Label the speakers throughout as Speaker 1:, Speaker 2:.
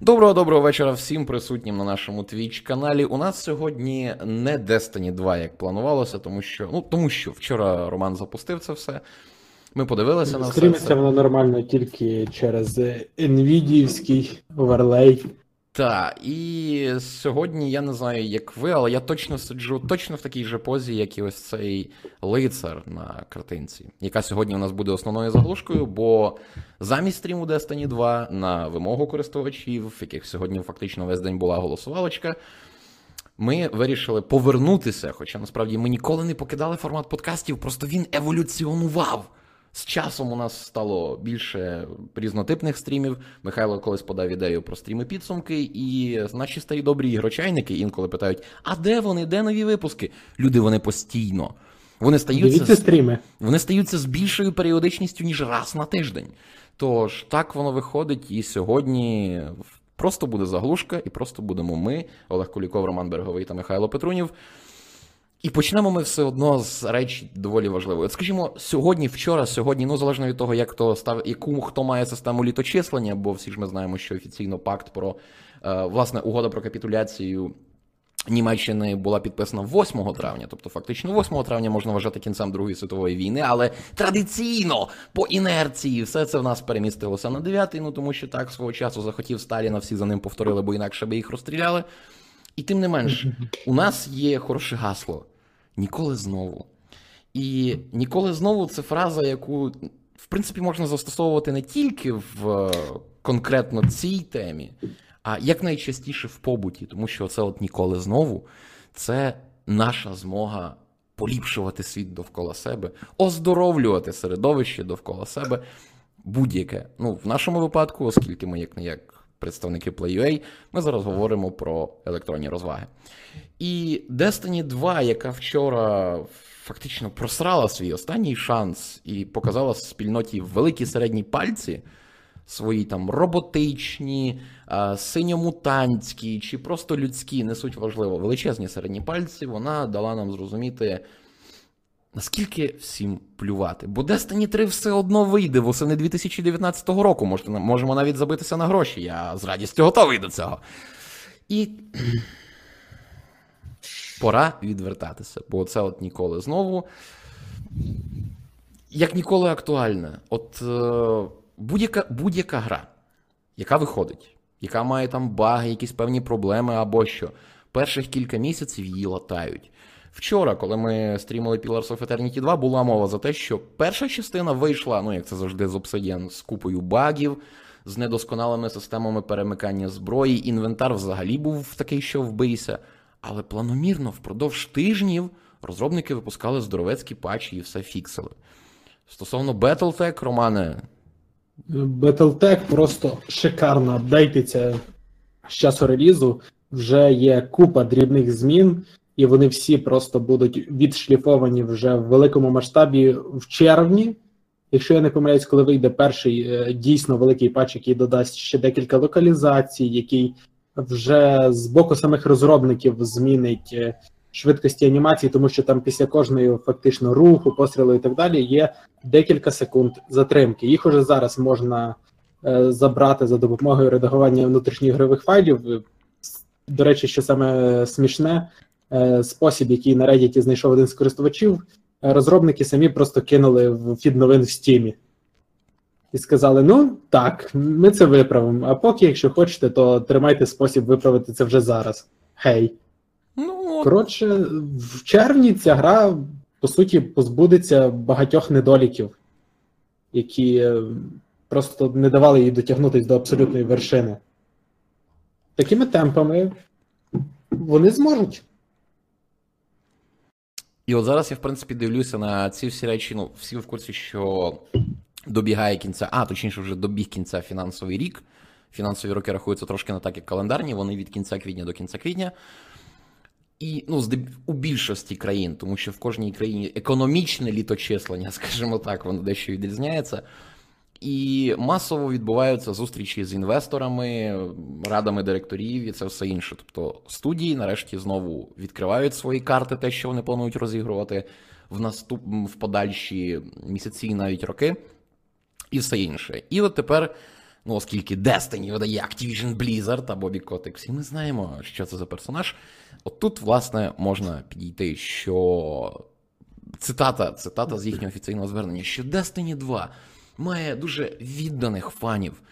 Speaker 1: Доброго доброго вечора всім присутнім на нашому твіч каналі. У нас сьогодні не Destiny 2, як планувалося, тому що ну тому що вчора Роман запустив це все. Ми подивилися на все.
Speaker 2: Стрімиться воно нормально тільки через NVIDIA оверлей.
Speaker 1: Так, і сьогодні я не знаю, як ви, але я точно сиджу точно в такій же позі, як і ось цей лицар на картинці, яка сьогодні у нас буде основною заглушкою, бо замість стріму Destiny 2 на вимогу користувачів, яких сьогодні фактично весь день була голосувалочка, ми вирішили повернутися. Хоча насправді ми ніколи не покидали формат подкастів, просто він еволюціонував. З часом у нас стало більше різнотипних стрімів. Михайло колись подав ідею про стріми підсумки, і наші старі добрі ігрочайники інколи питають: а де вони, де нові випуски? Люди вони постійно. Вони стаються
Speaker 2: стріми.
Speaker 1: Вони стаються з більшою періодичністю, ніж раз на тиждень. Тож так воно виходить, і сьогодні просто буде заглушка, і просто будемо ми, Олег Куліков, Роман Береговий та Михайло Петрунів. І почнемо ми все одно з речі доволі важливої. От скажімо, сьогодні, вчора, сьогодні, ну залежно від того, як хто став, яку хто має систему літочислення, бо всі ж ми знаємо, що офіційно пакт про е, власне угода про капітуляцію. Німеччини була підписана 8 травня, тобто фактично 8 травня можна вважати кінцем Другої світової війни, але традиційно по інерції все це в нас перемістилося на 9 ну тому що так свого часу захотів Сталіна, всі за ним повторили, бо інакше би їх розстріляли. І тим не менш, у нас є хороше гасло ніколи знову. І ніколи знову це фраза, яку, в принципі, можна застосовувати не тільки в е, конкретно цій темі, а якнайчастіше в побуті, тому що це от ніколи знову це наша змога поліпшувати світ довкола себе, оздоровлювати середовище довкола себе. Будь-яке. Ну, в нашому випадку, оскільки ми як не як представники PlayUA, ми зараз говоримо про електронні розваги. І Destiny 2, яка вчора фактично просрала свій останній шанс і показала спільноті великі середні пальці. Свої там роботичні, синьомутантські чи просто людські, не суть важливо, величезні середні пальці, вона дала нам зрозуміти, Наскільки всім плювати? Бо Destiny 3 все одно вийде восени 2019 року. Можете, можемо навіть забитися на гроші. Я з радістю готовий до цього. І пора відвертатися, бо це от ніколи знову. Як ніколи актуальне. От е, будь-яка будь-яка гра, яка виходить, яка має там баги, якісь певні проблеми або що, перших кілька місяців її латають. Вчора, коли ми стрімили Pillars of Eternity 2, була мова за те, що перша частина вийшла, ну як це завжди з Obsidian, з купою багів, з недосконалими системами перемикання зброї. Інвентар взагалі був такий, що вбийся. Але планомірно впродовж тижнів розробники випускали здоровецькі патчі і все фіксили. Стосовно Battletech, Романе.
Speaker 2: Battletech просто шикарно апдейтиться з часу релізу. Вже є купа дрібних змін і вони всі просто будуть відшліфовані вже в великому масштабі в червні. Якщо я не помиляюсь, коли вийде перший е, дійсно великий патч, який додасть ще декілька локалізацій, який вже з боку самих розробників змінить е, швидкості анімації, тому що там після кожної фактично руху, пострілу і так далі є декілька секунд затримки. Їх уже зараз можна е, забрати за допомогою редагування внутрішніх ігрових файлів. До речі, що саме смішне, спосіб, який на Reddit знайшов один з користувачів, е, розробники самі просто кинули в фід новин в стімі. І сказали: ну так, ми це виправимо. А поки, якщо хочете, то тримайте спосіб виправити це вже зараз. Гей. Ну, Коротше, в червні ця гра, по суті, позбудеться багатьох недоліків, які е, просто не давали їй дотягнутися до абсолютної вершини. Такими темпами вони зможуть.
Speaker 1: І от зараз я, в принципі, дивлюся на ці всі речі. Ну, всі в курсі, що добігає кінця, а точніше, вже добіг кінця фінансовий рік. Фінансові роки рахуються трошки не так, як календарні, вони від кінця квітня до кінця квітня. І ну, у більшості країн, тому що в кожній країні економічне літочислення, скажімо так, воно дещо відрізняється. І масово відбуваються зустрічі з інвесторами, радами директорів і це все інше. Тобто студії нарешті знову відкривають свої карти, те, що вони планують розігрувати в наступ в подальші місяці навіть роки, і все інше. І от тепер Ну, оскільки Destiny видає Activision Blizzard та Бобі Котик, всі ми знаємо, що це за персонаж. От тут, власне, можна підійти, що цитата, цитата з їхнього офіційного звернення, що Destiny 2 має дуже відданих фанів.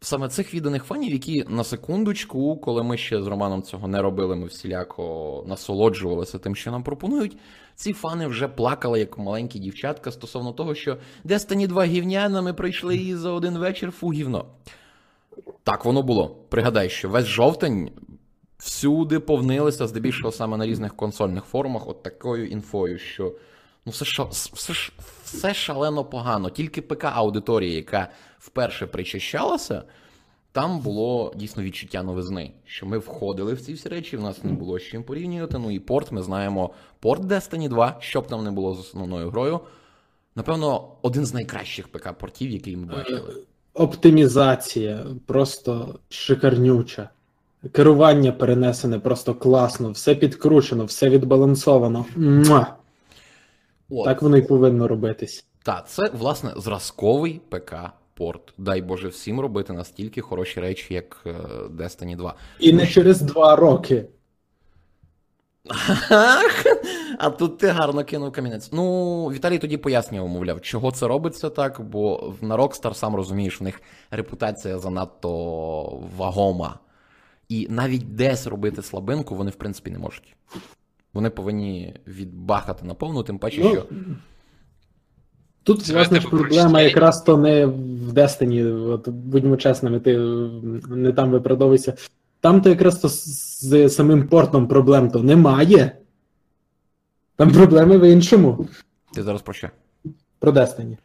Speaker 1: Саме цих відданих фанів, які на секундочку, коли ми ще з Романом цього не робили, ми всіляко насолоджувалися тим, що нам пропонують. Ці фани вже плакали як маленькі дівчатка стосовно того, що Destiny 2 гівняна, ми пройшли її за один вечір, фу гівно. Так воно було. Пригадай, що весь жовтень всюди повнилися, здебільшого саме на різних консольних форумах, от такою інфою, що ну все шо, все, все шалено погано. Тільки ПК-аудиторія, яка вперше причащалася, там було дійсно відчуття новизни, що ми входили в ці всі речі, в нас не було з чим порівнювати. Ну і порт, ми знаємо, порт Destiny 2, щоб там не було з основною грою. Напевно, один з найкращих ПК-портів, який ми бачили.
Speaker 2: Оптимізація просто шикарнюча. Керування перенесене просто класно, все підкручено, все відбалансовано. Муа!
Speaker 1: От.
Speaker 2: Так воно і повинно робитись.
Speaker 1: Так, це, власне, зразковий ПК-порт. Дай Боже всім робити настільки хороші речі, як е, Destiny 2.
Speaker 2: І не через два роки.
Speaker 1: А тут ти гарно кинув камінець. Ну, Віталій тоді пояснював, мовляв, чого це робиться так, бо на Rockstar, сам розумієш, в них репутація занадто вагома. І навіть десь робити слабинку вони, в принципі, не можуть. Вони повинні відбахати наповну, тим паче,
Speaker 2: Ну,
Speaker 1: що.
Speaker 2: Тут,
Speaker 3: Це
Speaker 2: власне, ж
Speaker 3: типу,
Speaker 2: проблема якраз то не в Destiny, от, будьмо чесними, ти не там виправдовуйся. Там то якраз то з самим портом проблем то немає. Там проблеми в іншому.
Speaker 1: Ти зараз про що?
Speaker 2: Про Destiny.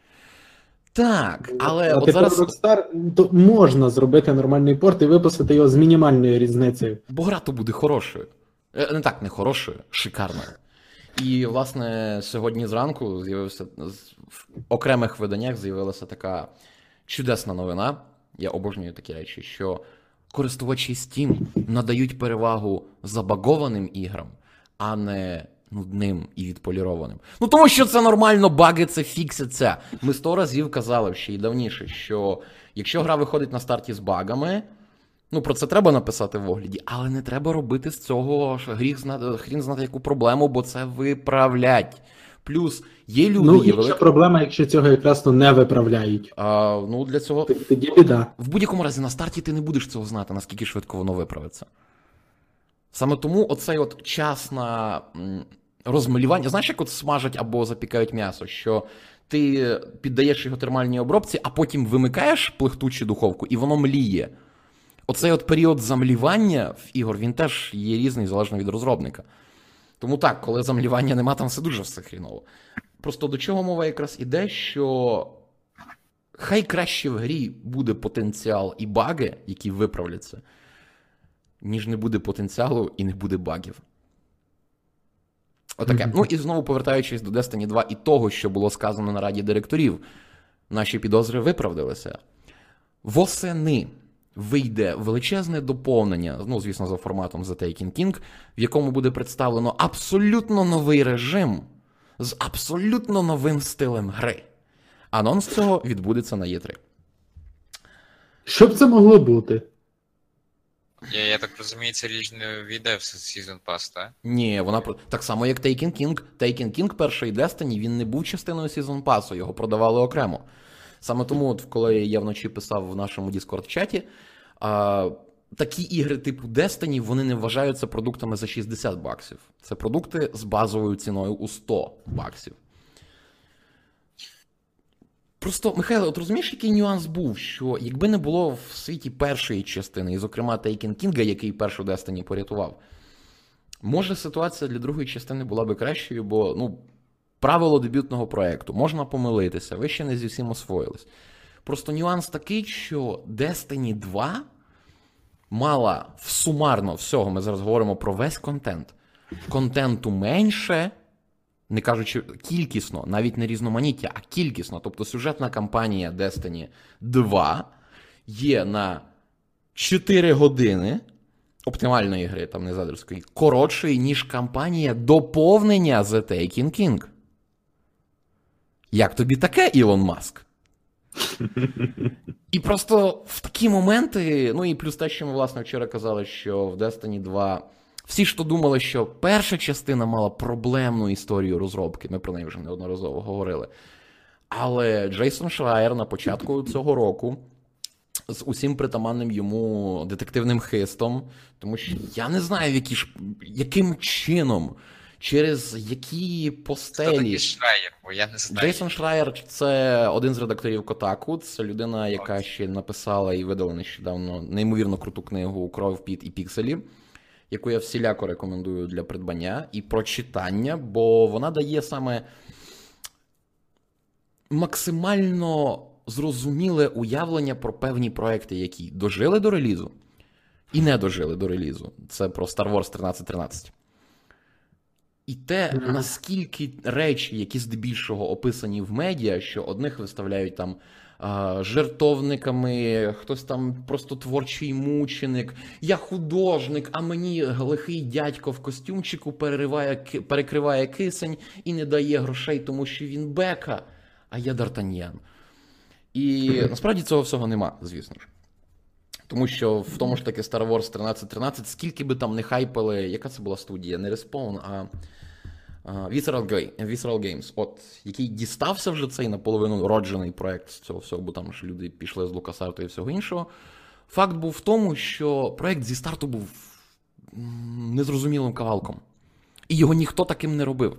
Speaker 1: Так, але
Speaker 2: а
Speaker 1: от
Speaker 2: тепер
Speaker 1: зараз.
Speaker 2: Rockstar, то можна зробити нормальний порт і випустити його з мінімальною різницею.
Speaker 1: Бо гра то буде хорошою. Е, Не так, не хорошою, шикарною. І, власне, сьогодні зранку з'явився в окремих виданнях з'явилася така чудесна новина. Я обожнюю такі речі, що користувачі Steam надають перевагу забагованим іграм, а не нудним і відполірованим. Ну тому що це нормально, баги це фікситься. Ми сто разів казали ще й давніше, що якщо гра виходить на старті з багами. Ну, про це треба написати в огляді, але не треба робити з цього гріх знати, хрін знати яку проблему, бо це виправлять. Плюс є люди,
Speaker 2: Ну,
Speaker 1: є велика.
Speaker 2: проблема, якщо цього якраз то не виправляють.
Speaker 1: А, ну, для цього.
Speaker 2: Тоді біда.
Speaker 1: В будь-якому разі на старті ти не будеш цього знати, наскільки швидко воно виправиться. Саме тому оцей от час на розмалювання, знаєш, як от смажать або запікають м'ясо, що ти піддаєш його термальній обробці, а потім вимикаєш плихту чи духовку, і воно мліє. Оцей от період замлівання в ігор, він теж є різний залежно від розробника. Тому так, коли замлівання нема, там все дуже все хріново. Просто до чого мова якраз іде, що хай краще в грі буде потенціал і баги, які виправляться, ніж не буде потенціалу і не буде багів. Отаке.
Speaker 2: Мгм.
Speaker 1: Ну і знову повертаючись до Destiny 2 і того, що було сказано на раді директорів, наші підозри виправдалися. Восени вийде величезне доповнення, ну, звісно, за форматом The Taken King, в якому буде представлено абсолютно новий режим з абсолютно новим стилем гри. Анонс цього відбудеться на Є3.
Speaker 2: Що б це могло бути?
Speaker 3: Я, я так розумію, це річ не війде в Season Pass, так?
Speaker 1: Ні, вона про так само, як Taken King. Taken King перший Destiny, він не був частиною Season Pass, його продавали окремо. Саме тому, от, коли я вночі писав в нашому Discord-чаті, а, такі ігри типу Destiny, вони не вважаються продуктами за 60 баксів. Це продукти з базовою ціною у 100 баксів. Просто, Михайло, от розумієш, який нюанс був, що якби не було в світі першої частини, і, зокрема, Taken King, який першу Destiny порятував, може ситуація для другої частини була би кращою, бо ну, правило дебютного проекту, можна помилитися, ви ще не зі всім освоїлись. Просто нюанс такий, що Destiny 2 мала в сумарно всього, ми зараз говоримо про весь контент. Контенту менше, не кажучи кількісно, навіть не різноманіття, а кількісно. Тобто сюжетна кампанія Destiny 2 є на 4 години оптимальної гри, там не задерської, коротшої, ніж кампанія доповнення The Taken King. Як тобі таке, Ілон Маск? І просто в такі моменти, ну і плюс те, що ми, власне, вчора казали, що в Destiny 2 всі ж то думали, що перша частина мала проблемну історію розробки, ми про неї вже неодноразово говорили. Але Джейсон Шрайер на початку цього року. З усім притаманним йому детективним хистом, тому що я не знаю, які ж, яким чином, через які постелі.
Speaker 3: Шрайер? Бо я не знаю.
Speaker 1: Джейсон Шрайер це один з редакторів Котаку. Це людина, яка ще написала і видала нещодавно неймовірно круту книгу Кров, Піт і Пікселі, яку я всіляко рекомендую для придбання і прочитання, бо вона дає саме максимально зрозуміле уявлення про певні проекти, які дожили до релізу і не дожили до релізу. Це про Star Wars 1313. І те, наскільки речі, які здебільшого описані в медіа, що одних виставляють там жертовниками, хтось там просто творчий мученик, я художник, а мені лихий дядько в костюмчику перериває, перекриває кисень і не дає грошей, тому що він бека, а я Д'Артаньян. І насправді цього всього нема, звісно ж. Тому що в тому ж таки Star Wars 1313, скільки би там не хайпали, яка це була студія? Не Respawn, а, Visceral, Ga- Visceral Games, от, який дістався вже цей наполовину роджений проект з цього всього, бо там ж люди пішли з LucasArts і всього іншого. Факт був в тому, що проект зі старту був незрозумілим кавалком. І його ніхто таким не робив.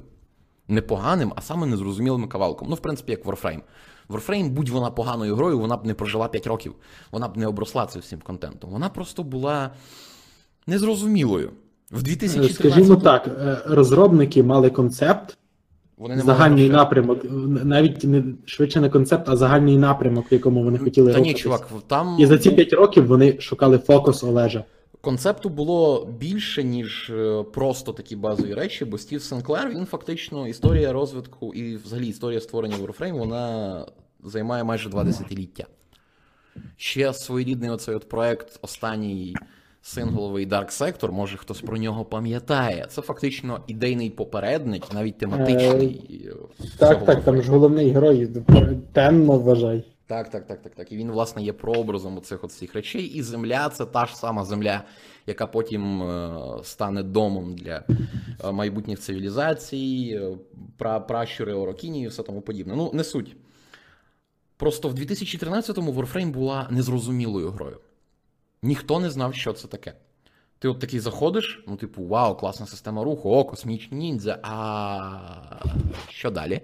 Speaker 1: Не поганим, а саме незрозумілим кавалком. Ну, в принципі, як Warframe. Warframe, будь вона поганою грою, вона б не прожила 5 років. Вона б не обросла цим всім контентом. Вона просто була незрозумілою. В 2013
Speaker 2: Скажімо так, е, розробники мали концепт,
Speaker 1: вони не
Speaker 2: загальний
Speaker 1: грошей.
Speaker 2: напрямок, навіть не швидше не концепт, а загальний напрямок, в якому вони хотіли
Speaker 1: Та ні, чувак, там
Speaker 2: І за ці 5 років вони шукали фокус Олежа.
Speaker 1: Концепту було більше, ніж е, просто такі базові речі, бо Стів Сенклер, він фактично історія розвитку і взагалі історія створення Warframe, вона займає майже два десятиліття. Ще своєрідний оцей от проект, останній сингловий Dark Sector, може хтось про нього пам'ятає. Це фактично ідейний попередник, навіть тематичний. е,
Speaker 2: Так, так, там ж головний герой Тенно вважай.
Speaker 1: Так, так, так, так, так. І він, власне, є прообразом цих всіх речей. І земля це та ж сама земля, яка потім е, стане домом для е, майбутніх цивілізацій, е, пращури Орокіні і все тому подібне. Ну, не суть. Просто в 2013-му Warframe була незрозумілою грою. Ніхто не знав, що це таке. Ти от такий заходиш, ну, типу, вау, класна система руху, о, космічні ніндзя, а що далі?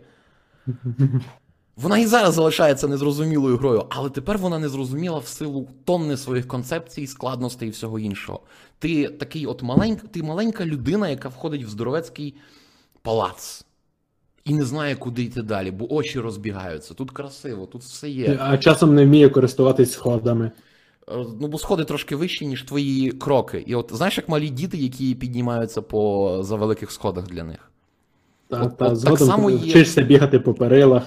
Speaker 1: Вона і зараз залишається незрозумілою грою, але тепер вона незрозуміла в силу тонни своїх концепцій, складностей і всього іншого. Ти такий от маленька, ти маленька людина, яка входить в здоровецький палац і не знає, куди йти далі, бо очі розбігаються. Тут красиво, тут все є.
Speaker 2: А часом не вміє користуватись сходами.
Speaker 1: Е, Ну, бо сходи трошки вищі, ніж твої кроки. І от знаєш, як малі діти, які піднімаються по за великих сходах для них.
Speaker 2: Та,
Speaker 1: От-
Speaker 2: та
Speaker 1: от так само є-
Speaker 2: вчишся бігати по перилах.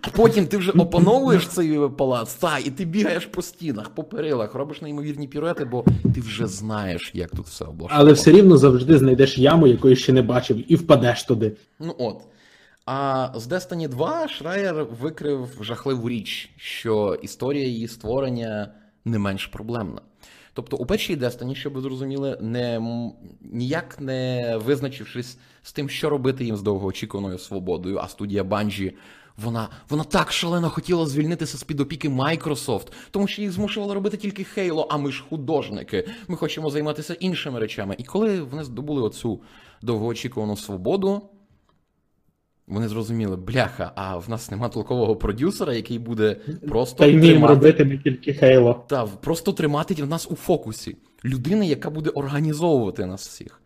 Speaker 1: А потім ти вже опановуєш цей палац, та, і ти бігаєш по стінах, по перилах, робиш неймовірні піруети, бо ти вже знаєш, як тут все облаштовано.
Speaker 2: Але все рівно завжди знайдеш яму, якої ще не бачив, і впадеш туди.
Speaker 1: Ну от. А з Destiny 2 Шрайер викрив жахливу річ, що історія її створення не менш проблемна. Тобто у першій Destiny, щоб ви зрозуміли, не, ніяк не визначившись з тим, що робити їм з довгоочікуваною свободою, а студія Bungie, вона, вона так шалено хотіла звільнитися з-під опіки Microsoft, тому що їх змушували робити тільки Halo, а ми ж художники, ми хочемо займатися іншими речами. І коли вони здобули оцю довгоочікувану свободу, вони зрозуміли, бляха, а в нас нема толкового продюсера, який буде просто
Speaker 2: Та
Speaker 1: тримати,
Speaker 2: робити не тільки Хейло.
Speaker 1: та, просто тримати нас у фокусі. Людина, яка буде організовувати нас всіх.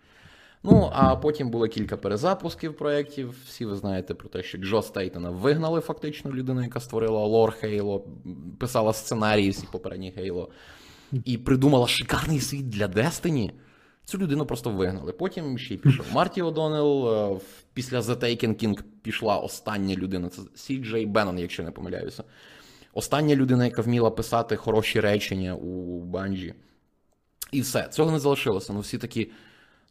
Speaker 1: Ну, а потім було кілька перезапусків проєктів. Всі ви знаєте про те, що Джо Стейтона вигнали фактично людину, яка створила лор Хейло, писала сценарії всіх попередніх Хейло, і придумала шикарний світ для Destiny. Цю людину просто вигнали. Потім ще й пішов Марті О'Доннелл. е, Після The Taken King пішла остання людина. Це Сі Джей Бенсон, якщо не помиляюся. Остання людина, яка вміла писати хороші речення у Банжі. І все, цього не залишилося. Ну всі такі.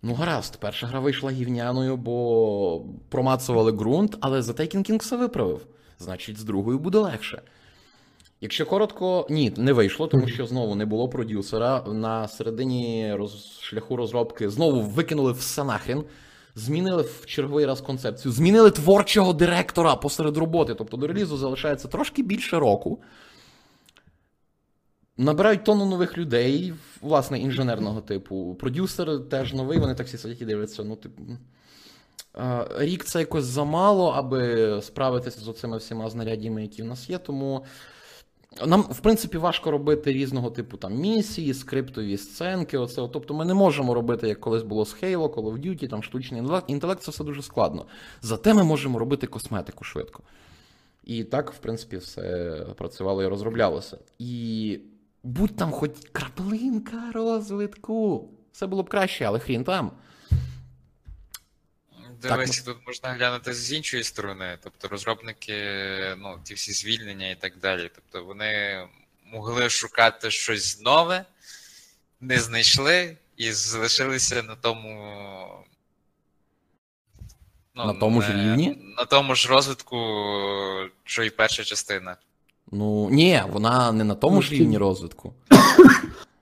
Speaker 1: Ну, гаразд, перша гра вийшла гівняною, бо промацували ґрунт, але The Taken King все виправив. значить, з другою буде легше. Якщо коротко, ні, не вийшло, тому що знову не було продюсера. На середині роз... шляху розробки знову викинули все нахрен, змінили в черговий раз концепцію, змінили творчого директора посеред роботи. Тобто до релізу залишається трошки більше року. Набирають тонну нових людей, власне, інженерного типу. Продюсер теж новий, вони так всі сидять і дивляться. Ну, типу, рік це якось замало, аби справитися з оцими всіма знаряддями, які в нас є. Тому нам, в принципі, важко робити різного типу там місії, скриптові сценки. Оце. Тобто ми не можемо робити, як колись було з Halo, Call of Duty, там штучний інтелект. Інтелект це все дуже складно. Зате ми можемо робити косметику швидко. І так, в принципі, все працювало і розроблялося. І будь там хоч краплинка розвитку. Все було б краще, але хрін там.
Speaker 3: Дивись, тут можна глянути з іншої сторони. Тобто розробники, ну, ті всі звільнення і так далі. Тобто вони могли шукати щось нове, не знайшли і залишилися на тому.
Speaker 1: Ну, на тому ж рівні?
Speaker 3: На тому ж розвитку, що і перша частина.
Speaker 1: Ну, ні, вона не на тому ж рівні розвитку.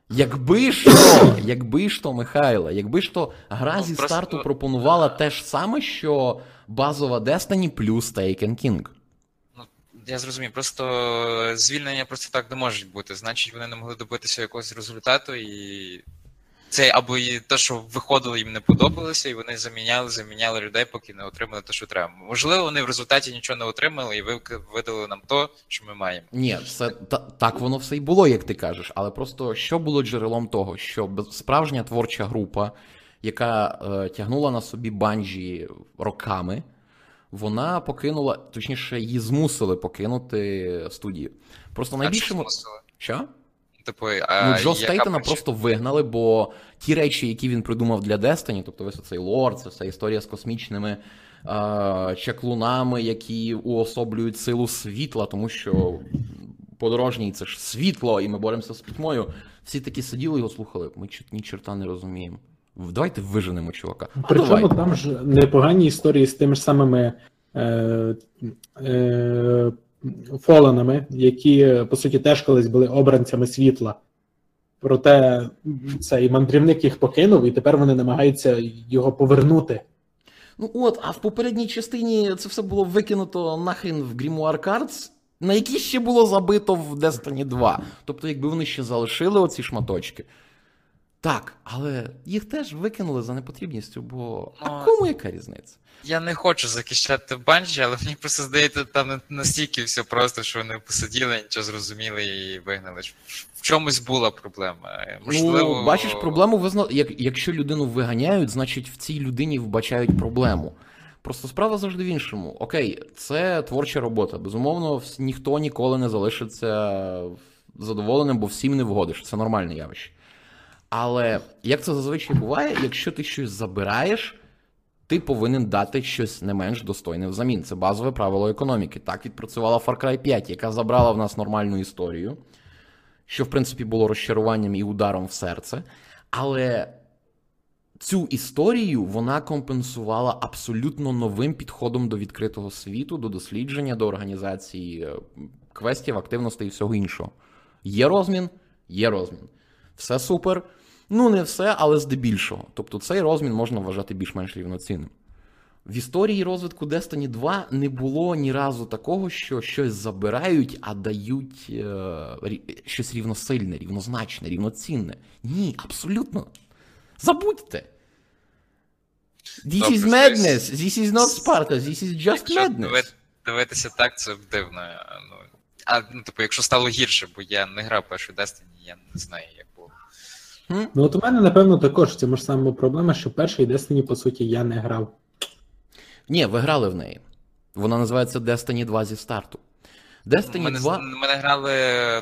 Speaker 1: Якби що, якби то, Михайло, якби то гра ну, зі просто... старту пропонувала те ж саме, що базова Destiny плюс Taken King.
Speaker 3: Ну, я зрозумів, просто звільнення просто так не можуть бути. Значить, вони не могли добитися якогось результату і це або і те, що виходило, їм не подобалося, і вони заміняли, заміняли людей, поки не отримали те, що треба. Можливо, вони в результаті нічого не отримали і видали нам то, що ми маємо.
Speaker 1: Ні, це та, так воно все й було, як ти кажеш. Але просто що було джерелом того, що справжня творча група, яка е, тягнула на собі банджі роками, вона покинула, точніше, її змусили покинути студію. Просто найбільшому. Що?
Speaker 3: Типу, а
Speaker 1: ну, Джо Стейтена просто вигнали, бо ті речі, які він придумав для Destiny, тобто весь цей лор, це вся історія з космічними а, чаклунами, які уособлюють силу світла, тому що подорожній це ж світло, і ми боремося з пітьмою. Всі такі сиділи його слухали. Ми ні черта не розуміємо. Давайте виженемо чувака.
Speaker 2: Причому там ж непогані історії з тими ж самими. Е, е, фоленами, які, по суті, теж колись були обранцями світла. Проте цей мандрівник їх покинув, і тепер вони намагаються його повернути.
Speaker 1: Ну от, а в попередній частині це все було викинуто нахрін в Grimoire Cards, на які ще було забито в Destiny 2. Тобто, якби вони ще залишили оці шматочки. Так, але їх теж викинули за непотрібністю, бо а ну, кому яка різниця?
Speaker 3: Я не хочу захищати банджі, але мені просто здається, там настільки все просто, що вони посиділи, нічого зрозуміли і вигнали. В чомусь була проблема. Можливо...
Speaker 1: Ну, бачиш, проблему визна... Як, Якщо людину виганяють, значить в цій людині вбачають проблему. Просто справа завжди в іншому. Окей, це творча робота. Безумовно, ніхто ніколи не залишиться задоволеним, бо всім не вгодиш. Це нормальне явище. Але як це зазвичай буває, якщо ти щось забираєш, ти повинен дати щось не менш достойне взамін. Це базове правило економіки. Так відпрацювала Far Cry 5, яка забрала в нас нормальну історію, що, в принципі, було розчаруванням і ударом в серце. Але цю історію вона компенсувала абсолютно новим підходом до відкритого світу, до дослідження, до організації е, квестів, активностей і всього іншого. Є розмін, є розмін. Все супер. Ну, не все, але здебільшого. Тобто цей розмін можна вважати більш-менш рівноцінним. В історії розвитку Destiny 2 не було ні разу такого, що щось забирають, а дають е, щось рівносильне, рівнозначне, рівноцінне. Ні, абсолютно. Забудьте. This Добре, is madness. This is not Sparta, this is just madness.
Speaker 3: Дивитися так, це дивно. Ну, а ну, типу, якщо стало гірше, бо я не грав першу Destiny, я не знаю, як.
Speaker 2: Ну, от у мене, напевно, також це ж саме проблема, що перший Destiny, по суті, я не грав.
Speaker 1: Ні, ви грали в неї. Вона називається Destiny 2 зі старту.
Speaker 3: Destiny ми 2... Ми не грали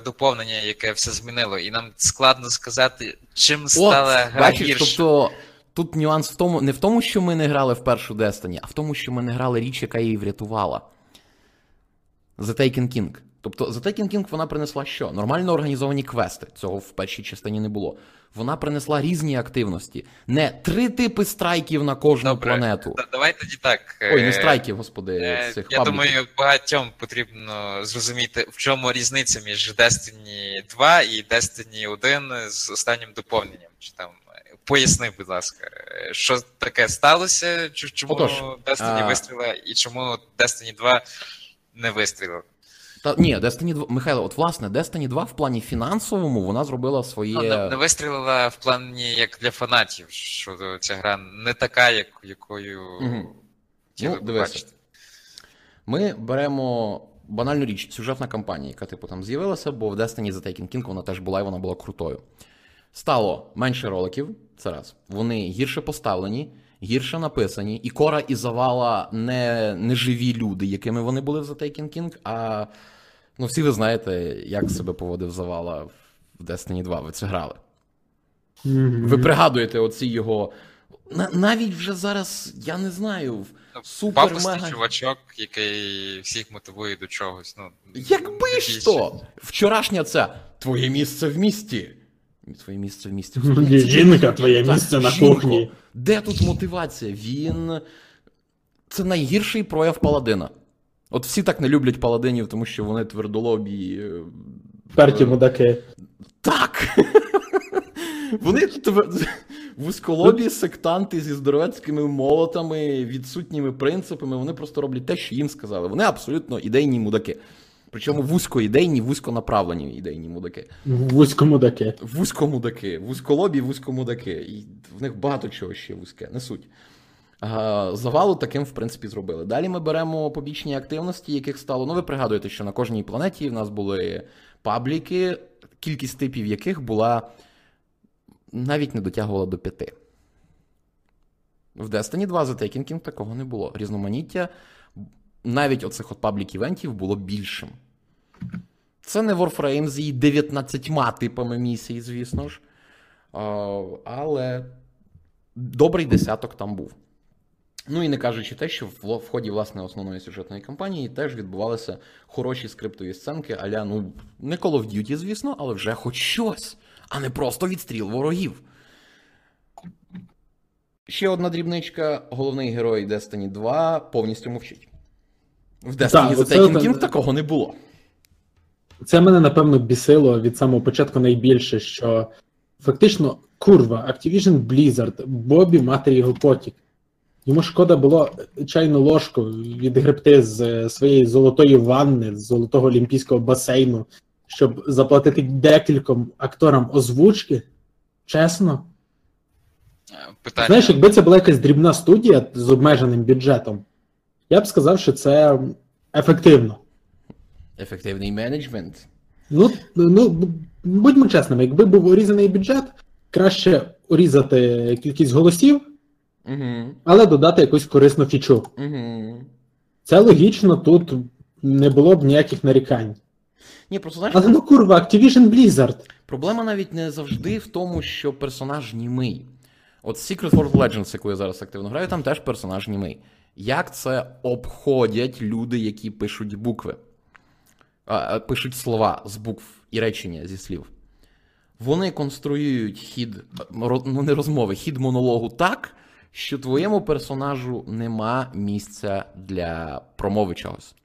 Speaker 3: доповнення, яке все змінило, і нам складно сказати, чим стала От, гра бачиш, гірше.
Speaker 1: Тобто тут нюанс в тому, не в тому, що ми не грали в першу Destiny, а в тому, що ми не грали річ, яка її врятувала. The Taken King. Тобто The Taken King вона принесла що? Нормально організовані квести. Цього в першій частині не було. Вона принесла різні активності. Не три типи страйків на кожну
Speaker 3: Добре.
Speaker 1: планету.
Speaker 3: Давай тоді так.
Speaker 1: Ой,
Speaker 3: е,
Speaker 1: не страйків, господи,
Speaker 3: Е,
Speaker 1: цих
Speaker 3: Я
Speaker 1: пабліків.
Speaker 3: думаю, багатьом потрібно зрозуміти, в чому різниця між Destiny 2 і Destiny 1 з останнім доповненням. Чи там е, поясни, будь ласка, е, що таке сталося, чому
Speaker 1: Отож,
Speaker 3: Destiny
Speaker 1: а-
Speaker 3: вистрілила і чому Destiny 2 не вистрілила?
Speaker 1: Та ні, Destiny 2, Михайло, от власне, Destiny 2 в плані фінансовому вона зробила своє.
Speaker 3: Ну, не, не вистрілила в плані як для фанатів, що ця гра не така, як, якою хотіли
Speaker 1: Ну, дивися. Ми беремо банальну річ, сюжетна кампанія, яка типу там з'явилася, бо в Destiny The Taken King вона теж була і вона була крутою. Стало менше роликів, це раз. Вони гірше поставлені, гірше написані, і Кора і Завала не, не живі люди, якими вони були в The Taken King, а ну, всі ви знаєте, як себе поводив Завала в Destiny 2, ви це грали. Ви пригадуєте оці його. На, навіть вже зараз, я не знаю, супер мега.
Speaker 3: чувачок, який всіх мотивує до чогось. Ну,
Speaker 1: Якби ж то! Вчорашня це твоє місце в місті. Твоє місце в місті.
Speaker 2: Жінка, твоє місце на кухні.
Speaker 1: Де тут мотивація? Він. Це найгірший прояв паладина. От всі так не люблять паладинів, тому що вони твердолобі. е,
Speaker 2: Перті
Speaker 1: е,
Speaker 2: мудаки.
Speaker 1: Так. Вони вузьколобі сектанти зі здоровецькими молотами, відсутніми принципами, вони просто роблять те, що їм сказали. Вони абсолютно ідейні мудаки. Причому вузькоідейні, вузьконаправлені ідейні мудаки.
Speaker 2: Вузько мудаки.
Speaker 1: Вузькомудаки, вузьколобі, вузькомудаки. І в них багато чого ще вузьке, не суть. Завалу таким, в принципі, зробили. Далі ми беремо побічні активності, яких стало. Ну, ви пригадуєте, що на кожній планеті в нас були пабліки, кількість типів яких була навіть не дотягувала до п'яти. В Destiny 2 The Taken King такого не було. Різноманіття навіть оцих от паблік-івентів було більшим. Це не Warframe з її 19 типами місій, звісно ж. Але добрий десяток там був. Ну і не кажучи те, що в, в ході власне основної сюжетної кампанії теж відбувалися хороші скриптові сценки, аля, ну, не Call of Duty, звісно, але вже хоч щось, а не просто відстріл ворогів. Ще одна дрібничка: головний герой Destiny 2 повністю мовчить. В Destiny
Speaker 2: Так,
Speaker 1: The
Speaker 2: от-
Speaker 1: King такого не було.
Speaker 2: Це мене напевно бісило від самого початку найбільше, що фактично курва, Activision Blizzard, Бобі матері його потік. Йому шкода було чайну ложку відгребти з е, своєї золотої ванни, з золотого олімпійського басейну, щоб заплатити декільком акторам озвучки. Чесно.
Speaker 3: Е, Питання.
Speaker 2: Знаєш, якби це була якась дрібна студія з обмеженим бюджетом, я б сказав, що це ефективно.
Speaker 1: Ефективний менеджмент.
Speaker 2: Ну, ну будьмо чесними, якби був урізаний бюджет, краще урізати кількість голосів,
Speaker 1: Угу.
Speaker 2: але додати якусь корисну фічу.
Speaker 1: Угу.
Speaker 2: Це логічно, тут не було б ніяких нарікань.
Speaker 1: Ні, просто знаєш,
Speaker 2: Але ну курва, Activision Blizzard.
Speaker 1: проблема навіть не завжди в тому, що персонаж німий. От Secret World Legends, яку я зараз активно граю, там теж персонаж німий. Як це обходять люди, які пишуть букви, а, пишуть слова з букв і речення зі слів? Вони конструюють хід, ну не розмови, хід монологу так, що твоєму персонажу нема місця для промови чогось.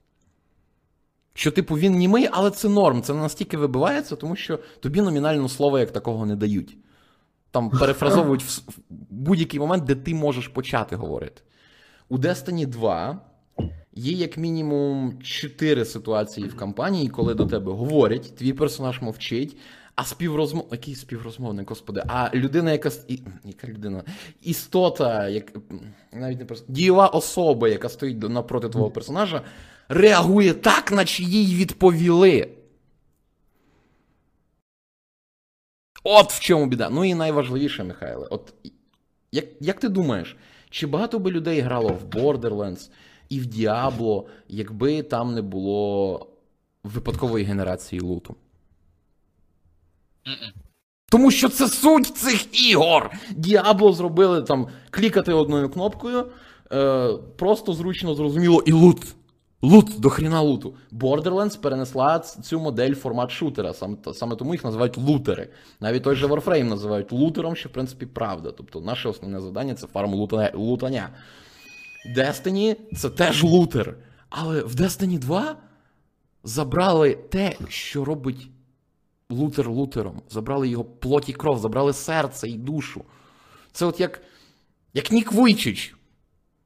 Speaker 1: Що, типу, він німий, але це норм. Це настільки вибивається, тому що тобі номінально слова як такого не дають. Там перефразовують в будь-який момент, де ти можеш почати говорити. У Destiny 2 є як мінімум 4 ситуації в кампанії, коли до тебе говорять, твій персонаж мовчить, а співрозмов... Який співрозмовник, господи, а людина, яка. І... Яка людина? Істота, як... навіть не просто. Дієва особа, яка стоїть напроти твого персонажа, реагує так, наче їй відповіли. От в чому біда. Ну і найважливіше, Михайле, от як, як ти думаєш, чи багато би людей грало в Borderlands і в Diablo, якби там не було випадкової генерації луту?
Speaker 3: Мгм.
Speaker 1: Тому що це суть цих ігор. Діабло зробили там клікати одною кнопкою, е, просто зручно зрозуміло і лут. Лут, до хріна луту. Borderlands перенесла цю модель формат шутера. Саме, саме тому їх називають лутери. Навіть той же Warframe називають лутером, що в принципі правда. Тобто наше основне завдання це фарм лутання. Destiny це теж лутер. Але в Destiny 2 забрали те, що робить лутер лутером. Забрали його плоть і кров, забрали серце і душу. Це от як як Нік Вуйчич.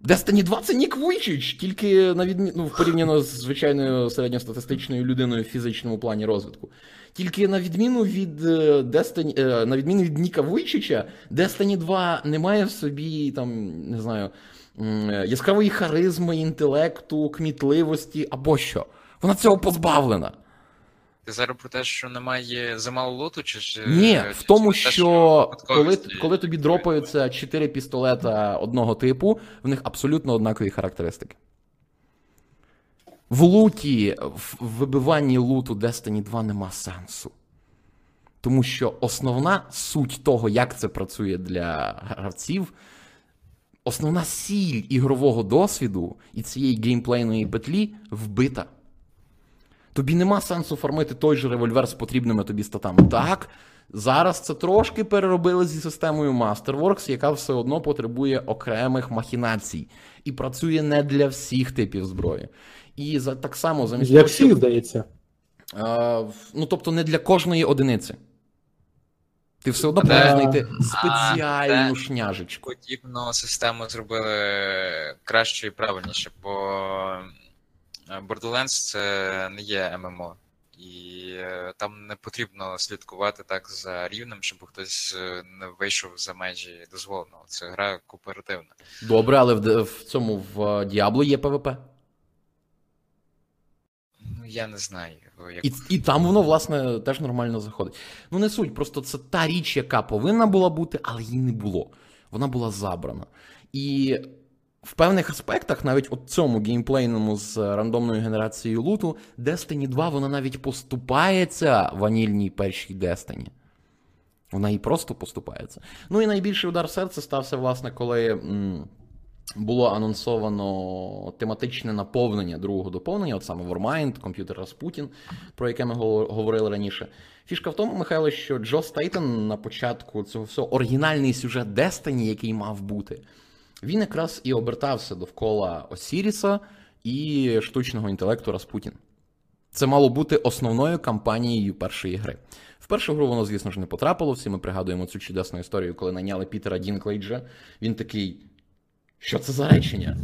Speaker 1: Destiny 2 це Нік Вуйчич, тільки на відмі... ну, порівняно з звичайною середньостатистичною людиною в фізичному плані розвитку. Тільки на відміну від е, Destiny, е, на відміну від Ніка Вуйчича, Destiny 2 не має в собі там, не знаю, яскравої харизми, інтелекту, кмітливості або що. Вона цього позбавлена.
Speaker 3: Ти зараз про те, що немає замало лоту, чи
Speaker 1: Ні, чи, в тому, те, що, що коли коли тобі дропаються 4 пістолета одного типу, в них абсолютно однакові характеристики. В луті, в вибиванні луту Destiny 2 нема сенсу. Тому що основна суть того, як це працює для гравців, основна сіль ігрового досвіду і цієї геймплейної петлі вбита. Тобі нема сенсу фармити той же револьвер з потрібними тобі статами. Так, зараз це трошки переробили зі системою Masterworks, яка все одно потребує окремих махінацій і працює не для всіх типів зброї. І за так само замість
Speaker 2: Для всіх, здається.
Speaker 1: А, ну, тобто, не для кожної одиниці. Ти все одно повинен знайти спеціальну шняжечку.
Speaker 3: Подібну систему зробили краще і правильніше, бо Borderlands це не є ММО. І е, там не потрібно слідкувати так за рівнем, щоб хтось е, не вийшов за межі дозволеного. Це гра кооперативна.
Speaker 1: Добре, але в, в цьому в Diablo є ПВП.
Speaker 3: Ну, я не знаю.
Speaker 1: Як... І і там воно, власне, теж нормально заходить. Ну, не суть, просто це та річ, яка повинна була бути, але її не було. Вона була забрана. І в певних аспектах, навіть у цьому геймплейному з рандомною генерацією луту, Destiny 2 вона навіть поступається ванільній першій Destiny. Вона і просто поступається. Ну і найбільший удар серця стався, власне, коли м, було анонсовано тематичне наповнення другого доповнення, от саме Warmind, комп'ютер Распутін, про яке ми говорили раніше. Фішка в тому, Михайло, що Джо Стейтен на початку цього всього оригінальний сюжет Destiny, який мав бути. Він якраз і обертався довкола Осіріса і штучного інтелекту Распутін. Це мало бути основною кампанією першої гри. В першу гру воно, звісно ж, не потрапило. Всі ми пригадуємо цю чудесну історію, коли наняли Пітера Дінклейджа. Він такий. Що це за речення?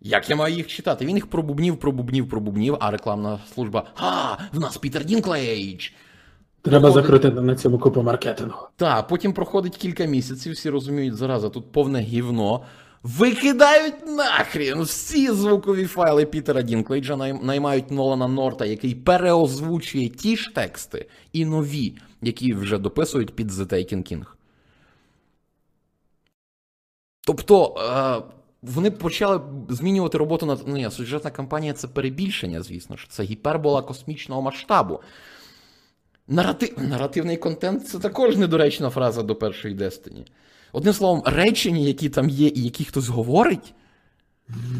Speaker 1: Як я маю їх читати? Він їх пробубнів, пробубнів, пробубнів, а рекламна служба. А, в нас Пітер Дінклейдж!
Speaker 2: Треба проходить... закрутити на цьому купу маркетингу.
Speaker 1: Так, потім проходить кілька місяців, всі розуміють, зараза, тут повне гівно. Викидають нахрін всі звукові файли Пітера Дінклейджа, наймають Нолана Норта, який переозвучує ті ж тексти і нові, які вже дописують під The Taken King. Тобто. Е- вони почали змінювати роботу на ну, сюжетна кампанія це перебільшення, звісно ж. Це гіпербола космічного масштабу. Наратив... Наративний контент це також недоречна фраза до першої Destiny. Одним словом, речення, які там є, і які хтось говорить,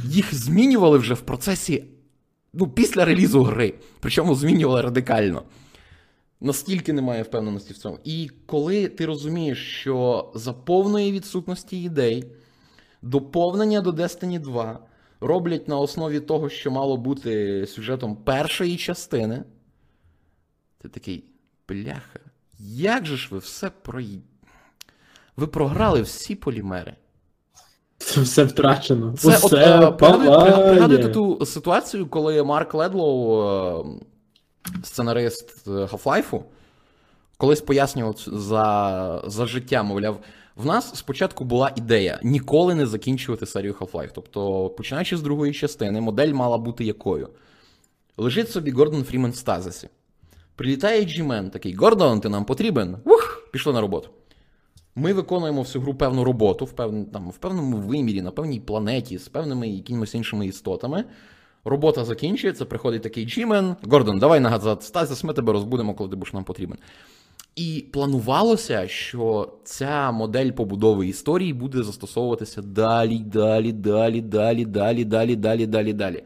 Speaker 1: їх змінювали вже в процесі ну, після релізу гри. Причому змінювали радикально. Настільки немає впевненості в цьому. І коли ти розумієш, що за повної відсутності ідей, доповнення до Destiny 2 роблять на основі того, що мало бути сюжетом першої частини, ти такий. Бляха, як же ж ви все про. Ви програли всі полімери.
Speaker 2: Це все втрачено.
Speaker 1: Це
Speaker 2: Усе
Speaker 1: от, е, пригадуєте ту ситуацію, коли Марк Ледлоу, е, сценарист е, Half-Life, колись пояснював за за життя, мовляв, в нас спочатку була ідея ніколи не закінчувати серію Half-Life. Тобто, починаючи з другої частини, модель мала бути якою? Лежить собі Гордон Фрімен в стазисі. Прилітає G-Man такий, Гордон, ти нам потрібен. Ух, пішло на роботу. Ми виконуємо всю гру певну роботу в пев... там, в певному вимірі, на певній планеті, з певними якимось іншими істотами. Робота закінчується, приходить такий G-Man, Гордон, давай назад стазис, ми тебе розбудемо, коли ти будеш нам потрібен. І планувалося, що ця модель побудови історії буде застосовуватися далі, далі, далі, далі, далі, далі, далі, далі, далі.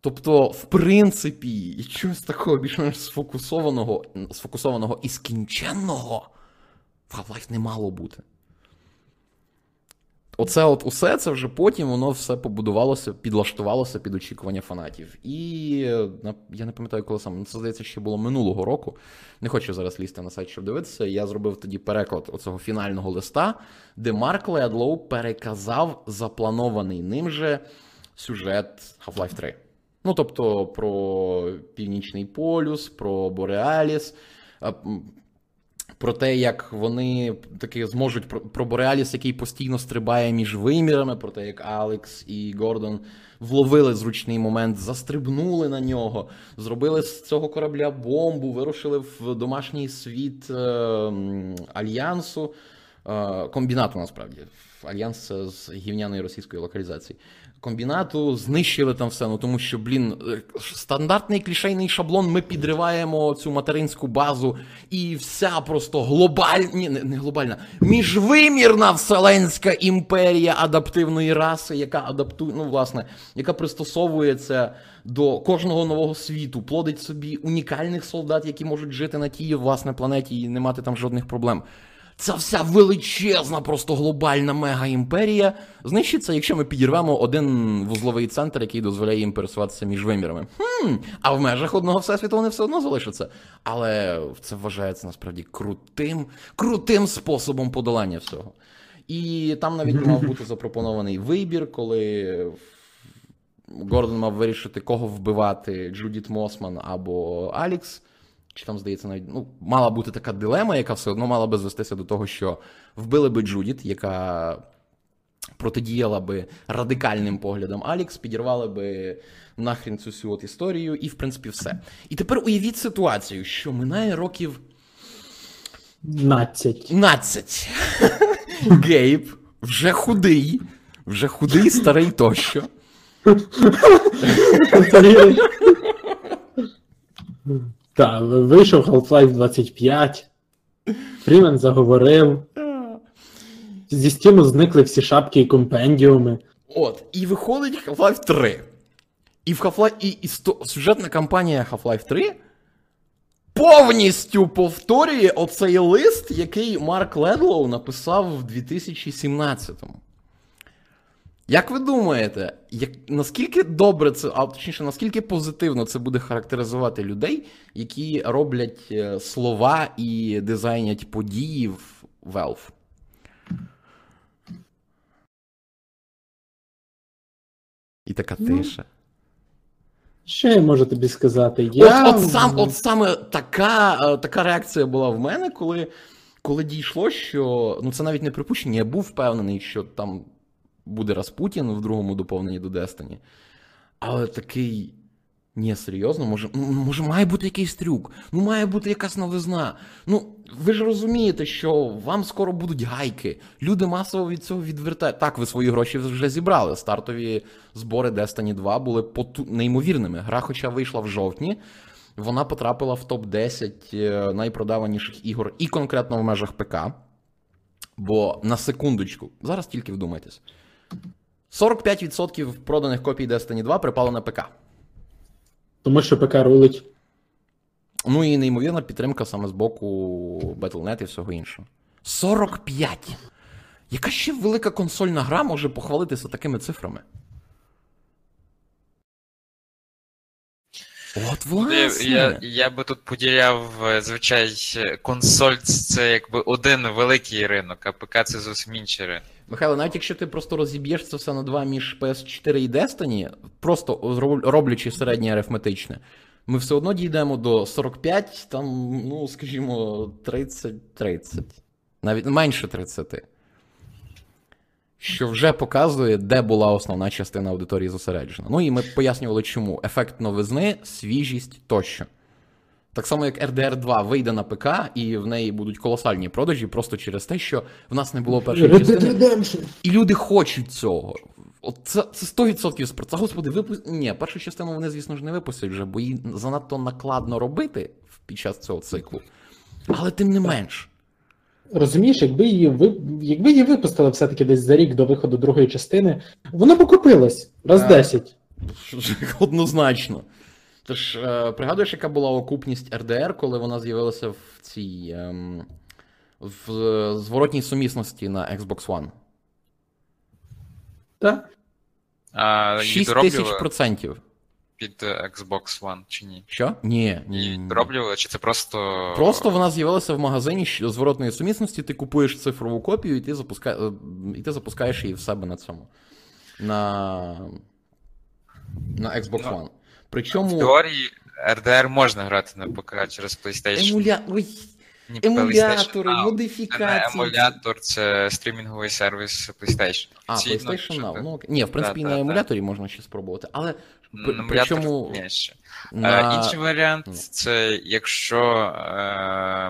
Speaker 1: Тобто, в принципі, чогось такого більш-менш сфокусованого, сфокусованого і скінченного в Half-Life не мало бути. Оце от усе це вже потім воно все побудувалося, підлаштувалося під очікування фанатів. І е, я не пам'ятаю, коли саме, ну, це здається, ще було минулого року. Не хочу зараз лізти на сайт, щоб дивитися. Я зробив тоді переклад оцього фінального листа, де Марк Ледлоу переказав запланований ним же сюжет Half-Life 3. Ну, тобто, про Північний полюс, про Бореаліс. Про те, як вони таки зможуть про, про Бореаліс, який постійно стрибає між вимірами, про те, як Алекс і Гордон вловили зручний момент, застрибнули на нього, зробили з цього корабля бомбу, вирушили в домашній світ е, Альянсу, е, комбінату насправді. Альянс з гівняної російської локалізації. Комбінату знищили там все, ну тому що, блін, е, стандартний клішейний шаблон, ми підриваємо цю материнську базу, і вся просто глобальна, ні, не, глобальна, міжвимірна вселенська імперія адаптивної раси, яка адаптує, ну, власне, яка пристосовується до кожного нового світу, плодить собі унікальних солдат, які можуть жити на тій власне планеті і не мати там жодних проблем. Ця вся величезна, просто глобальна мега-імперія знищиться, якщо ми підірвемо один вузловий центр, який дозволяє їм пересуватися між вимірами. Хм, а в межах одного всесвіту вони все одно залишаться. Але це вважається насправді крутим, крутим способом подолання всього. І там навіть мав бути запропонований вибір, коли Гордон мав вирішити, кого вбивати: Джудіт Мосман або Алікс. Чи там, здається, навіть ну, мала бути така дилема, яка все одно мала би звестися до того, що вбили би Джудіт, яка протидіяла би радикальним поглядам Алікс, підірвали би нахрін цю всю от історію, і в принципі все. І тепер уявіть ситуацію, що минає років
Speaker 2: 15.
Speaker 1: 15. Гейб вже худий, вже худий, старий тощо.
Speaker 2: Так, вийшов Half-Life 25. Фрімен заговорив. Зі стіну зникли всі шапки і компендіуми.
Speaker 1: От, і виходить Half-Life 3. І в Half-Life, і, і сто- сюжетна кампанія Half-Life 3 повністю повторює оцей лист, який Марк Ледлоу написав в 2017-му. Як ви думаєте, як, наскільки добре це, а точніше, наскільки позитивно це буде характеризувати людей, які роблять е, слова і дизайнять події в Valve? І така
Speaker 2: Ну,
Speaker 1: тиша.
Speaker 2: Що я можу тобі сказати? Я...
Speaker 1: От, от, сам, от саме така, е, така реакція була в мене, коли, коли дійшло, що ну це навіть не припущення, я був впевнений, що там буде Распутін в другому доповненні до Destiny. Але такий. Ні, серйозно, може, може, має бути якийсь трюк, ну має бути якась новизна. Ну, ви ж розумієте, що вам скоро будуть гайки. Люди масово від цього відвертають. Так, ви свої гроші вже зібрали. Стартові збори Destiny 2 були поту... неймовірними. Гра, хоча вийшла в жовтні, вона потрапила в топ-10 е, найпродаваніших ігор і конкретно в межах ПК. Бо на секундочку, зараз тільки вдумайтесь. 45% проданих копій Destiny 2 припало на ПК.
Speaker 2: Тому що ПК рулить.
Speaker 1: Ну і неймовірна підтримка саме з боку Battle.net і всього іншого. 45! Яка ще велика консольна гра може похвалитися такими цифрами? От
Speaker 3: Я,
Speaker 1: власне.
Speaker 3: я, я би тут поділяв, е, звичай, консоль це якби один великий ринок, а ПК це зовсім інший ринок.
Speaker 1: Михайло, навіть якщо ти просто розіб'єш це все на два між PS4 і Destiny, просто роблячи середнє арифметичне, ми все одно дійдемо до 45, там, ну, скажімо, 30-30. Навіть менше 30. Що вже показує, де була основна частина аудиторії зосереджена. Ну і ми пояснювали, чому. Ефект новизни, свіжість тощо. Так само, як RDR 2 вийде на ПК, і в неї будуть колосальні продажі просто через те, що в нас не було першої частини. І люди хочуть цього. От це, це 100% спорт. Це, господи, випуск. Ні, першу частину вони, звісно ж, не випустять вже, бо її занадто накладно робити під час цього циклу. Але тим не менш.
Speaker 2: Розумієш, якби її ви... якби її випустили все-таки десь за рік до виходу другої частини, воно б окупилось раз. 10.
Speaker 1: Однозначно. Тож, е, пригадуєш, яка була окупність RDR, коли вона з'явилася в цій ем, в зворотній сумісності на Xbox One?
Speaker 2: Так?
Speaker 3: А, її
Speaker 1: 6 тисяч процентів.
Speaker 3: під е, Xbox One чи ні?
Speaker 1: Що? Ні. ні,
Speaker 3: дороблювали, чи це просто.
Speaker 1: Просто вона з'явилася в магазині зворотної сумісності, ти купуєш цифрову копію, і ти, запуска... е, і ти запускаєш її в себе на цьому. На, на Xbox
Speaker 3: Ну,
Speaker 1: One.
Speaker 3: В
Speaker 1: Причому
Speaker 3: теорії RDR можна грати на ПК через PlayStation.
Speaker 1: емуля... Ой,
Speaker 3: Ні,
Speaker 1: емулятори,
Speaker 3: PlayStation Now. Це не
Speaker 1: модифікації.
Speaker 3: емулятор, це стрімінговий сервіс PlayStation.
Speaker 1: А, PlayStation Now. Ну. Ні, в принципі,
Speaker 3: Да,
Speaker 1: на
Speaker 3: да,
Speaker 1: емуляторі можна ще спробувати. Але
Speaker 3: На емулятор
Speaker 1: причому
Speaker 3: ні, ще.
Speaker 1: на...
Speaker 3: Інший варіант
Speaker 1: Ну.
Speaker 3: це якщо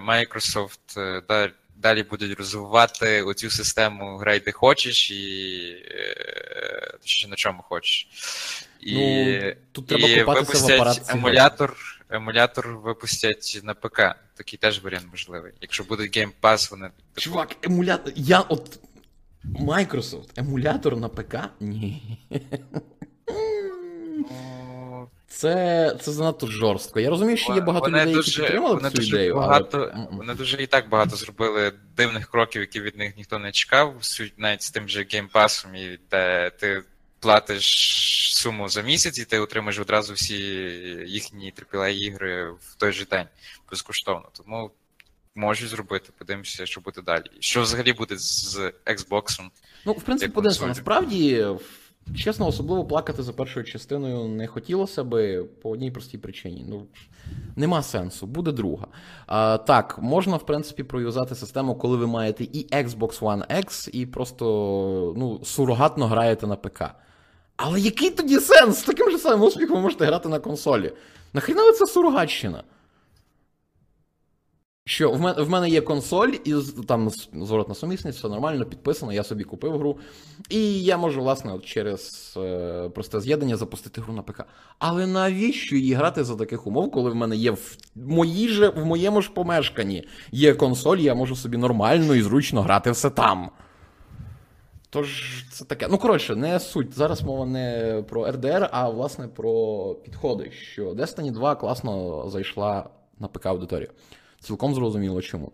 Speaker 3: Microsoft е, да- далі будуть розвивати оцю систему грай де хочеш і е, на чому хочеш. І,
Speaker 1: Ну, тут треба
Speaker 3: і
Speaker 1: купатися в апарат
Speaker 3: емулятор, емулятор випустять на ПК. Такий теж варіант можливий. Якщо буде Game Pass, вони.
Speaker 1: Чувак, емулятор. Я от. Microsoft, емулятор на ПК? Ні.
Speaker 3: ну,
Speaker 1: Це, це занадто жорстко. Я розумію, що є багато
Speaker 3: Вони
Speaker 1: людей, які
Speaker 3: дуже-
Speaker 1: підтримали
Speaker 3: вони
Speaker 1: цю
Speaker 3: дуже
Speaker 1: ідею,
Speaker 3: багато,
Speaker 1: але...
Speaker 3: Вони дуже і так багато зробили дивних кроків, які від них ніхто не чекав, суть навіть з тим же геймпасом, і де ти платиш суму за місяць, і ти отримаєш одразу всі їхні aaa ігри в той же день безкоштовно. Тому можуть зробити, подивимося, що буде далі. Що взагалі буде з Xbox?
Speaker 1: Ну, в принципі, подивимося, насправді, чесно, особливо плакати за першою частиною не хотілося би по одній простій причині. Ну, нема сенсу, буде друга. А, так, можна, в принципі, проюзати систему, коли ви маєте і Xbox One X, і просто ну, сурогатно граєте на ПК. Але який тоді сенс? З таким же самим успіхом ви можете грати на консолі. Нахріна це сурогатщина? Що в мене, в мене є консоль, і там зворотна сумісність, все нормально, підписано, я собі купив гру. І я можу, власне, от через е, просте з'єднання запустити гру на ПК. Але навіщо її грати за таких умов, коли в мене є в, моїй же, в моєму ж помешканні є консоль, я можу собі нормально і зручно грати все там. Тож, це таке. Ну, коротше, не суть. Зараз мова не про RDR, а власне про підходи. Що Destiny 2 класно зайшла на ПК аудиторію. Цілком зрозуміло чому.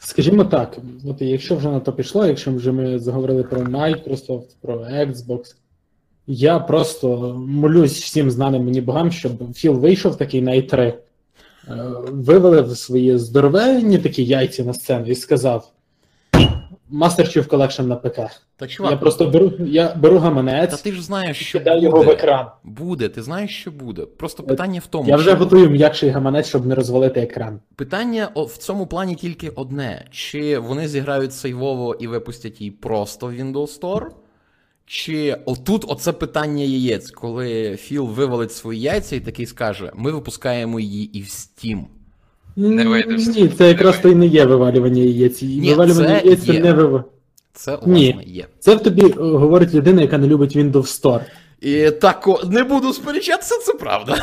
Speaker 2: Скажімо так, от якщо вже на то пішло, якщо вже ми заговорили про Microsoft, про Xbox, я просто молюсь всім знаним мені богам, щоб Філ вийшов такий на E3, е, вивели свої здоровенні такі яйця на сцену і сказав: Master Chief Collection на ПК.
Speaker 1: Та чувак,
Speaker 2: Я просто беру, я беру
Speaker 1: та ти ж знаєш, що
Speaker 2: кидаю його в
Speaker 1: буде.
Speaker 2: екран.
Speaker 1: Буде, ти знаєш, що буде. Просто питання в тому.
Speaker 2: Я вже
Speaker 1: що-
Speaker 2: готую м'якший гаманець, щоб не розвалити екран.
Speaker 1: Питання в цьому плані тільки одне: чи вони зіграють сейвово і випустять її просто в Windows Store? Чи отут оце питання яєць, коли Філ вивалить свої яйця і такий скаже: ми випускаємо її і в Steam.
Speaker 3: Не вийде в
Speaker 2: Ні, це якраз то і не є вивалювання яєць.
Speaker 1: Ні,
Speaker 2: Вивалювання
Speaker 1: це
Speaker 2: яєць це не вив...
Speaker 1: Це власне
Speaker 2: Ні.
Speaker 1: є.
Speaker 2: Це в тобі е, говорить людина, яка не любить Windows Store.
Speaker 1: І так о, не буду сперечатися, це правда.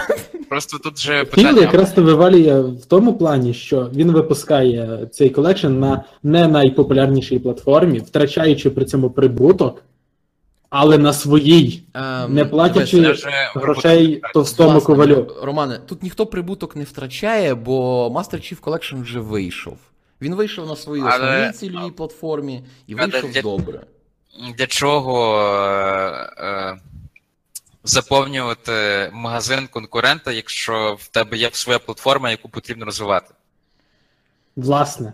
Speaker 3: Просто тут же
Speaker 2: Філ
Speaker 3: питання.
Speaker 2: якраз то вивалює в тому плані, що він випускає цей collection на не найпопулярнішій платформі, втрачаючи при цьому прибуток, але на своїй,
Speaker 1: Ем,
Speaker 2: не платячи грошей товстому
Speaker 1: Власне,
Speaker 2: ковалю.
Speaker 1: Романе, тут ніхто прибуток не втрачає, бо Master Chief Collection вже вийшов. Він вийшов на своїй
Speaker 3: Але-
Speaker 1: основній цільовій платформі і
Speaker 3: Але
Speaker 1: вийшов
Speaker 3: для-
Speaker 1: добре.
Speaker 3: Для чого е, е, заповнювати магазин конкурента, якщо в тебе є своя платформа, яку потрібно розвивати?
Speaker 2: Власне.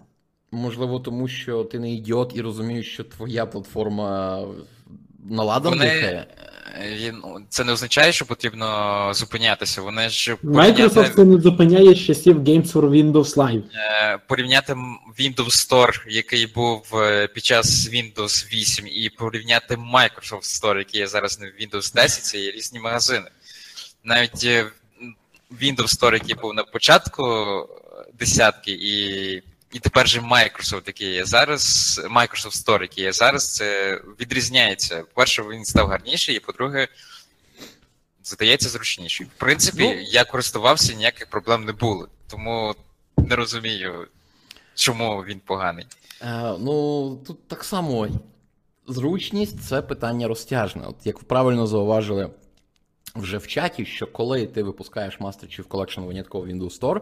Speaker 1: Можливо, тому що ти не ідіот і розумієш, що твоя платформа наладом
Speaker 3: Вони,
Speaker 1: дихає.
Speaker 3: е, він- це не означає, що потрібно зупинятися. Вони ж
Speaker 2: Microsoft
Speaker 3: порівняти,
Speaker 2: це не зупиняє з часів Games for Windows Live.
Speaker 3: е, порівняти Windows Store, який був е, під час Windows 8, і порівняти Microsoft Store, який є зараз на Windows 10, це є різні магазини. Навіть Windows Store, який був на початку десятки, і, і тепер же Microsoft, який є зараз, Microsoft Store, який є зараз, це відрізняється. По-перше, він став гарніший, і по-друге, здається зручніший. В принципі,
Speaker 1: Ну.
Speaker 3: я користувався, ніяких проблем не було. Тому не розумію, чому він поганий.
Speaker 1: Е, ну, тут так само. зручність це питання розтяжне. От як правильно зауважили вже в чаті, що коли ти випускаєш Master Chief Collection винятково Windows Store,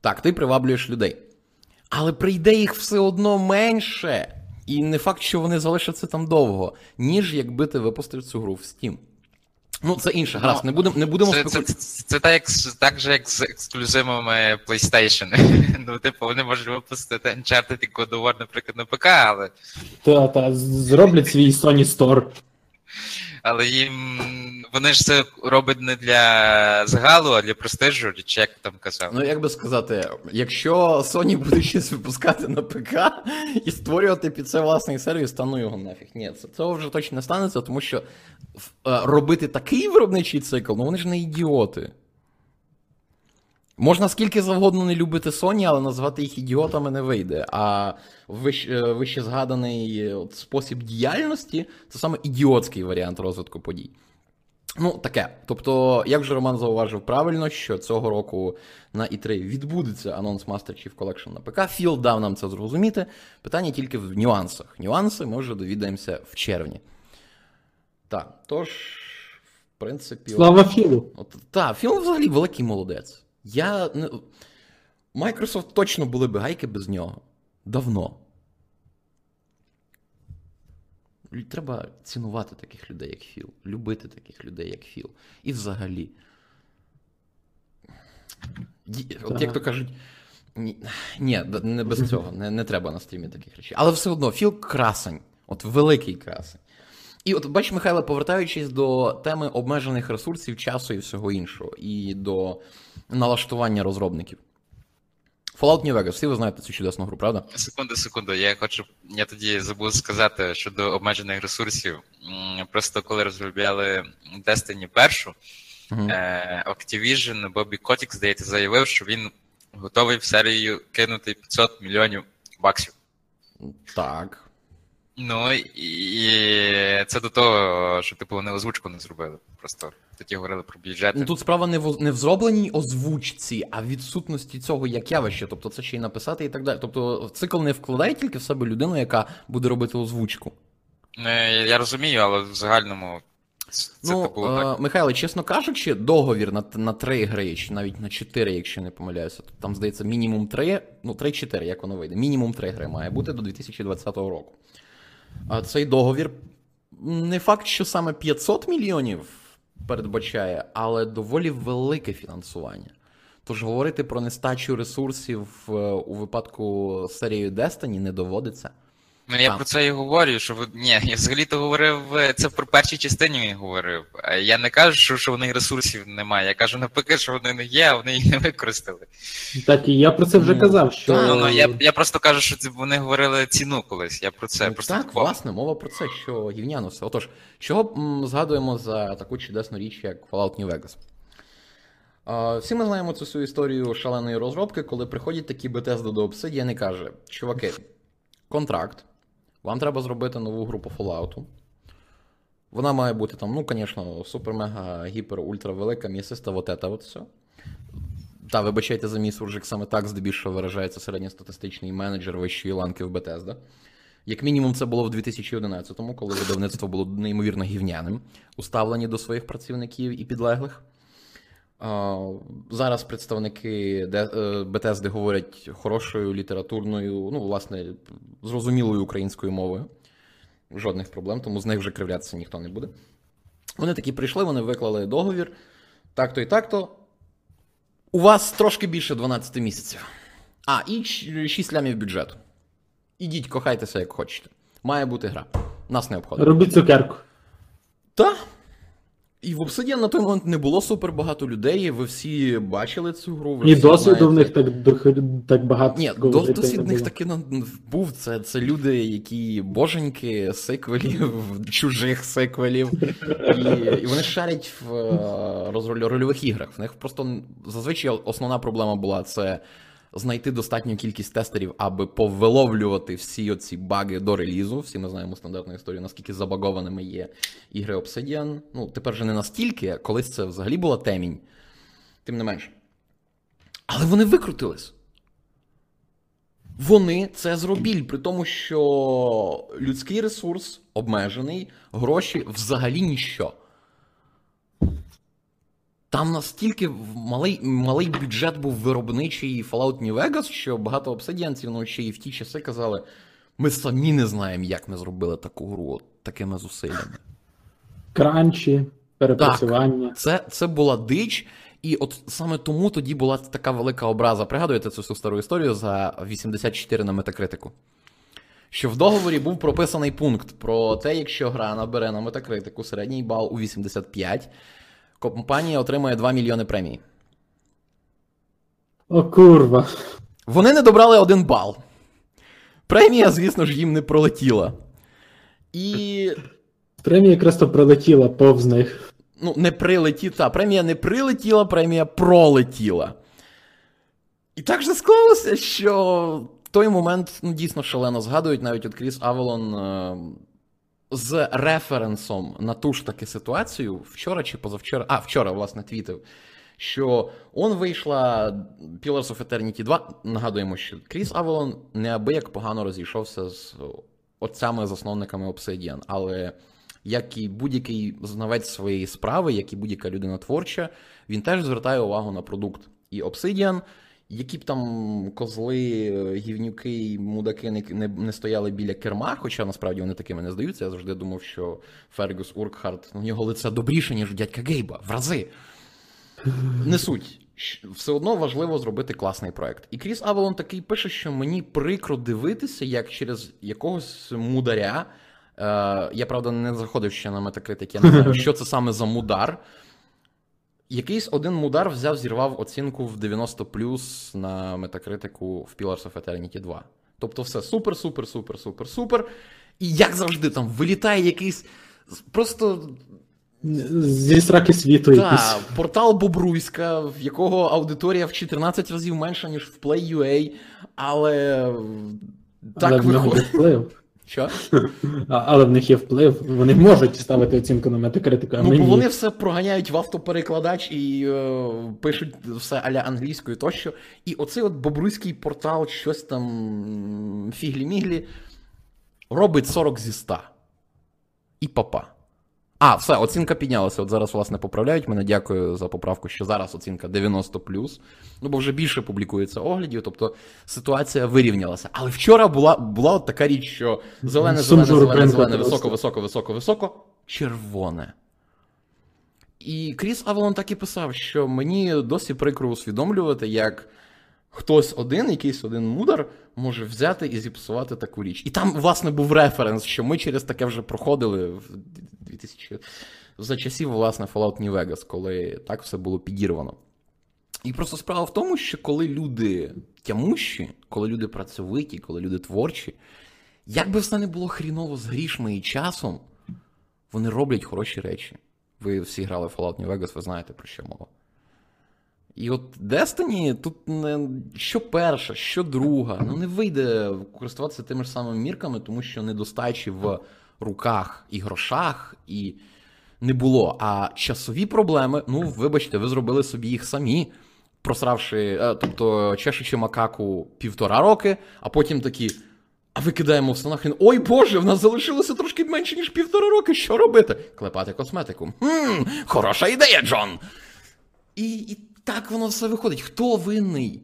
Speaker 1: так, ти приваблюєш людей. Але прийде їх все одно менше. І не факт, що вони залишаться там довго, ніж якби ти випустив цю гру в Steam. Ну, це інше, гаразд, не будемо не будемо
Speaker 3: Це, це, це, це так, як, з- так же, як з ексклюзивами PlayStation. ну, типу, вони можуть випустити Uncharted і God of War, наприклад, на ПК, але,
Speaker 2: Та, та, зроблять свій Sony Store.
Speaker 3: Але їм вони ж це роблять не для загалу, а для престижу, чи як там казав.
Speaker 1: Ну, як би сказати, якщо Sony буде щось випускати на ПК і створювати під це власний сервіс, та ну його нафіг. Ні, це цього вже точно не станеться, тому що е, робити такий виробничий цикл, ну вони ж не ідіоти. Можна скільки завгодно не любити Sony, але назвати їх ідіотами не вийде. А е, вище згаданий е, от спосіб діяльності це саме ідіотський варіант розвитку подій. Ну, таке. Тобто, як вже Роман зауважив правильно, що цього року на E3 відбудеться анонс Master Chief Collection на ПК. Філ дав нам це зрозуміти. Питання тільки в нюансах. Нюанси ми вже довідаємося в червні. Так, тож, в принципі.
Speaker 2: Слава Філу.
Speaker 1: От, та, Філ взагалі великий молодець. Я. Microsoft точно були би гайки без нього. Давно. Треба цінувати таких людей, як Філ, любити таких людей, як Філ. І взагалі. От як то кажуть. Ні, не без цього, не, не треба на стрімі таких речей. Але все одно, Філ красень, от великий красень. І от бач, Михайло, повертаючись до теми обмежених ресурсів, часу і всього іншого, і до налаштування розробників. Fallout New Vegas, всі ви знаєте цю чудесну гру, правда?
Speaker 3: Секунду, секунду. Я хочу. Я тоді забув сказати щодо обмежених ресурсів. Просто коли розробляли Destiny першу, е, Activision Бобі Котік, здається, заявив, що він готовий в серію кинути 500 мільйонів баксів.
Speaker 1: Так.
Speaker 3: Ну і це до того, що типу вони озвучку не зробили. Просто тоді говорили про бюджети.
Speaker 1: Ну тут справа не в, не в зробленій озвучці, а в відсутності цього як явище. Тобто це ще й написати і так далі. Тобто цикл не вкладає тільки в себе людину, яка буде робити озвучку.
Speaker 3: Ну, я розумію, але в загальному це
Speaker 1: ну,
Speaker 3: типу
Speaker 1: е,
Speaker 3: так.
Speaker 1: Михайло, чесно кажучи, договір на, на три гри, чи навіть на чотири, якщо не помиляюся. Тобто, там, здається, мінімум три, ну, три-чотири, як воно вийде. Мінімум три гри має бути до 2020 року. А цей договір не факт, що саме 500 мільйонів передбачає, але доволі велике фінансування. Тож говорити про нестачу ресурсів е, у випадку серії Destiny не доводиться.
Speaker 3: Ну я
Speaker 1: там.
Speaker 3: про це і говорю, що ви. Ні, я взагалі-то говорив, е, це про першій частині я говорив. Я не кажу, що, що в них ресурсів немає. Я кажу навпаки, що вони не є, а вони їх не використали.
Speaker 2: Так, і я про це вже
Speaker 1: Ну,
Speaker 2: казав, що
Speaker 3: Ну, ну я, я просто кажу, що вони говорили ціну колись. Я про це
Speaker 1: Ну,
Speaker 3: просто
Speaker 1: так,
Speaker 3: такого.
Speaker 1: власне, мова про це, що гівняно все. Отож, чого м, згадуємо за таку чудесну річ, як Fallout New Vegas? Всі ми знаємо цю всю історію шаленої розробки, коли приходять такі Bethesda до Obsidian і каже: чуваки, контракт, вам треба зробити нову гру по Fallout. Вона має бути там, ну, звісно, супер, мега, гіпер, ультра велика, м'ясиста, вот это от все. Та, вибачайте за мій суржик, саме так здебільшого виражається середньостатистичний менеджер вищої ланки в Bethesda. Як мінімум, це було в 2011-му, коли видавництво було неймовірно гівняним у ставленні до своїх працівників і підлеглих. Зараз представники Де- е, говорять хорошою літературною, ну, власне, зрозумілою українською мовою. Жодних проблем, тому з них вже кривлятися ніхто не буде. Вони такі прийшли, вони виклали договір. Так-то і так-то. У вас трошки більше 12 місяців. А, і 6 лямів бюджету. Ідіть, кохайтеся, як хочете. Має бути гра. Нас не обходить.
Speaker 2: робіть цукерку.
Speaker 1: Та. І в Obsidian на той момент не було супер багато людей. Ви всі бачили цю гру. Ви
Speaker 2: І досвіду в них так, так багато.
Speaker 1: Ні, досвід в них таки був. Це, це люди, які боженьки, сиквелів, чужих сиквелів. І, і вони шарять в е, рольових іграх. В них просто зазвичай основна проблема була це знайти достатню кількість тестерів, аби повиловлювати всі оці баги до релізу. Всі ми знаємо стандартну історію, наскільки забагованими є ігри Obsidian. Ну, тепер вже не настільки, колись це взагалі була темінь. Тим не менше. Але вони викрутились. Вони це зробіль, при тому, що людський ресурс обмежений, гроші взагалі ніщо. Там настільки малий малий бюджет був виробничий Fallout New Vegas, що багато обсидіанців ну, ще і в ті часи казали: ми самі не знаємо, як ми зробили таку гру от, такими зусиллями.
Speaker 2: Кранчі, перепрацювання.
Speaker 1: Це, це була дич, і от саме тому тоді була така велика образа. Пригадуєте цю всю стару історію за 84 на метакритику? Що в договорі був прописаний пункт про те, якщо гра набере на метакритику середній бал у 85, компанія отримує 2 мільйони премії.
Speaker 2: О, курва.
Speaker 1: Вони не добрали один бал. Премія, звісно ж, їм не пролетіла. І.
Speaker 2: Премія якраз то прилетіла повз них.
Speaker 1: Ну, не прилетіла. Та, премія не прилетіла, премія пролетіла. І так же склалося, що в той момент ну, дійсно шалено згадують навіть от Кріс Авелон е- з референсом на ту ж таки ситуацію вчора чи позавчора, а вчора, власне, твітив, що он вийшла Pillars of Eternity 2. Нагадуємо, що Кріс Авелон неабияк погано розійшовся з отцями-засновниками Obsidian, але як і будь-який знавець своєї справи, як і будь-яка людина творча, він теж звертає увагу на продукт. І Obsidian, які б там козли, гівнюки і мудаки не, не, не стояли біля керма, хоча насправді вони такими не здаються. Я завжди думав, що Фергюс Уркхарт, у нього лице добріше, ніж у дядька Гейба, в рази. Не суть. Все одно важливо зробити класний проект. І Кріс Авелон такий пише, що мені прикро дивитися, як через якогось мударя. Е, я правда не заходив ще на метакритик, я не знаю, що це саме за мудар. Якийсь один мудар взяв, зірвав оцінку в 90 на метакритику в Pillars of Eternity 2. Тобто, все супер, супер, супер, супер, супер. І як завжди, там вилітає якийсь просто.
Speaker 2: Зі сраки світу
Speaker 1: Так,
Speaker 2: якийсь.
Speaker 1: портал Бобруйська, в якого аудиторія в 14 разів менша, ніж в Play.ua, але так
Speaker 2: Але
Speaker 1: виходить. Що?
Speaker 2: А, але в них є вплив. Вони можуть ставити оцінку на метакритику, а
Speaker 1: Ну,
Speaker 2: ми
Speaker 1: бо
Speaker 2: ні.
Speaker 1: вони все проганяють в автоперекладач і е, пишуть все аля англійською тощо. І оцей от бобруйський портал, щось там фіглі-міглі, робить 40 зі 100. І папа. А, все, оцінка піднялася. От зараз, власне, поправляють мене. Дякую за поправку, що зараз оцінка 90 Ну, бо вже більше публікується оглядів, тобто ситуація вирівнялася. Але вчора була, була от така річ, що зелене, зелене, зелене, зелене, високо, високо, високо, високо, червоне. І Кріс Авелон так і писав, що мені досі прикро усвідомлювати, як хтось один, якийсь один мудар, може взяти і зіпсувати таку річ. І там, власне, був референс, що ми через таке вже проходили 2000... за часів, власне, Fallout New Vegas, коли так все було підірвано. І просто справа в тому, що коли люди тямущі, коли люди працьовиті, коли люди творчі, як би все не було хріново з грішми і часом, вони роблять хороші речі. Ви всі грали в Fallout New Vegas, ви знаєте про що мова. І от Destiny тут не що перша, що друга, ну не вийде користуватися тими ж самими мірками, тому що недостачі в руках і грошах, і не було. А часові проблеми, ну, вибачте, ви зробили собі їх самі, просравши, е, тобто чешучи макаку півтора роки, а потім такі. А викидаємо все нахрен. Ой Боже, в нас залишилося трошки менше, ніж півтора роки. Що робити? Клепати косметику. Хм, хороша ідея, Джон. І, і так воно все виходить. Хто винний?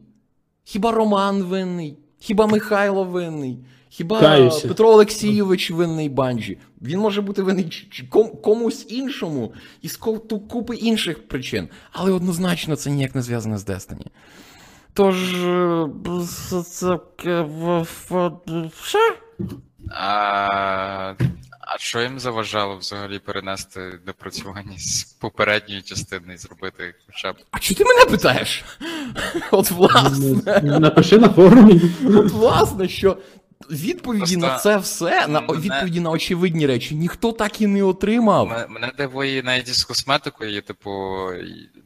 Speaker 1: Хіба Роман винний? Хіба Михайло винний? Хіба
Speaker 2: Каюся.
Speaker 1: Петро Олексійович винний банджі? Він може бути винний комусь іншому із купи інших причин. Але однозначно це ніяк не зв'язане з Destiny. Тож. це- це е,
Speaker 3: А, а що їм заважало взагалі перенести допрацювання з попередньої частини і зробити хоча б.
Speaker 1: А чи ти мене питаєш? От власне.
Speaker 2: Напиши на форумі.
Speaker 1: От власне, що відповіді
Speaker 3: Просто
Speaker 1: на це все, на
Speaker 3: мене-
Speaker 1: відповіді на очевидні речі, ніхто так і не отримав.
Speaker 3: М- Мене дивує навіть із косметикою, типу,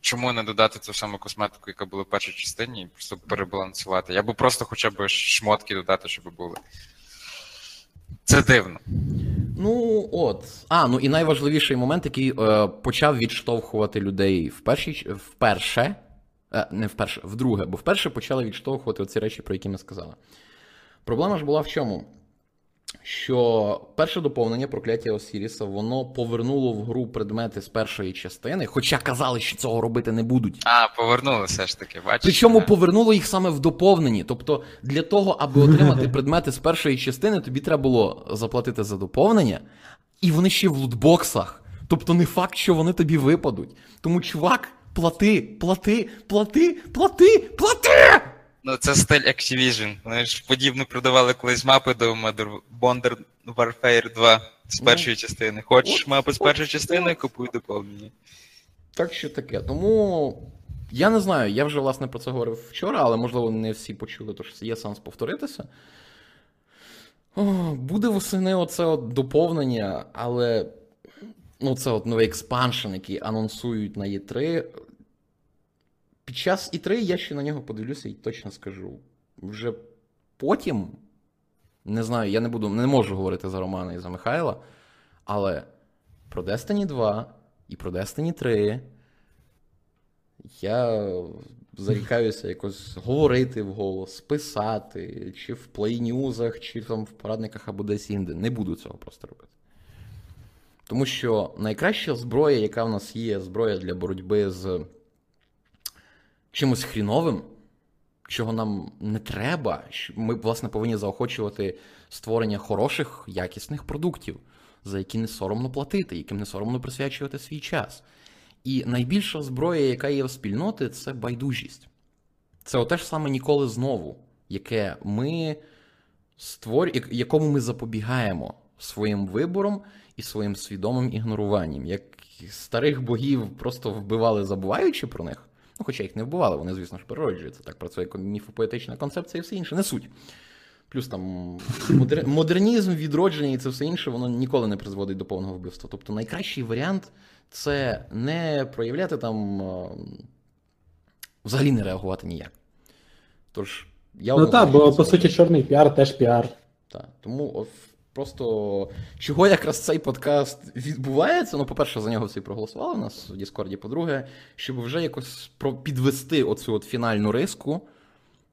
Speaker 3: чому не додати ту саму косметику, яка була в першій частині, і просто перебалансувати. Я би просто хоча б шмотки додати, щоб були. Це дивно.
Speaker 1: Ну от. А, ну і найважливіший момент, який е, почав відштовхувати людей в першій, вперше, е, не вперше, вдруге, бо вперше почали відштовхувати оці речі, про які ми сказали. Проблема ж була в чому? Що перше доповнення прокляття Осіріса воно повернуло в гру предмети з першої частини, хоча казали, що цього робити не будуть.
Speaker 3: А, повернули все ж таки, бачиш?
Speaker 1: Причому
Speaker 3: Да.
Speaker 1: повернуло їх саме в доповненні. Тобто, для того, аби отримати предмети з першої частини, тобі треба було заплатити за доповнення, і вони ще в лутбоксах. Тобто, не факт, що вони тобі випадуть. Тому, чувак, плати, плати, плати, плати, плати!
Speaker 3: Ну, це стиль Activision. Вони ж подібно продавали колись мапи до Modern Warfare 2 з
Speaker 1: Ну,
Speaker 3: першої частини. Хочеш мапи з першої частини, купуй доповнення.
Speaker 1: Так що таке. Тому я не знаю, я вже власне про це говорив вчора, але можливо не всі почули, тож є сенс повторитися. О, буде восени оце от доповнення, але ну, це от новий експаншн, який анонсують на E3. Під час E3 я ще на нього подивлюся і точно скажу. Вже потім, не знаю, я не буду, не можу говорити за Романа і за Михайла, але про Destiny 2 і про Destiny 3 я зарікаюся якось говорити вголос, писати, чи в плейнюзах, чи там в порадниках або десь інде. Не буду цього просто робити. Тому що найкраща зброя, яка в нас є, зброя для боротьби з чимось хріновим, чого нам не треба. Ми, власне, повинні заохочувати створення хороших, якісних продуктів, за які не соромно платити, яким не соромно присвячувати свій час. І найбільша зброя, яка є в спільноти, це байдужість. Це оте ж саме ніколи знову, яке ми створю... як- якому ми запобігаємо своїм вибором і своїм свідомим ігноруванням. Як старих богів просто вбивали, забуваючи про них. Ну, хоча їх не вбивали, вони, звісно ж, природжуються. Так працює міфопоетична концепція і все інше. Не суть. Плюс там модер... модернізм, відродження і це все інше, воно ніколи не призводить до повного вбивства. Тобто найкращий варіант це не проявляти там взагалі не реагувати ніяк. Тож, я
Speaker 2: Ну так, бо по суті чорний піар теж піар.
Speaker 1: так. Тому просто чого якраз цей подкаст відбувається. Ну, по-перше, за нього всі проголосували у нас в Діскорді. По-друге, щоб вже якось підвести оцю от фінальну риску,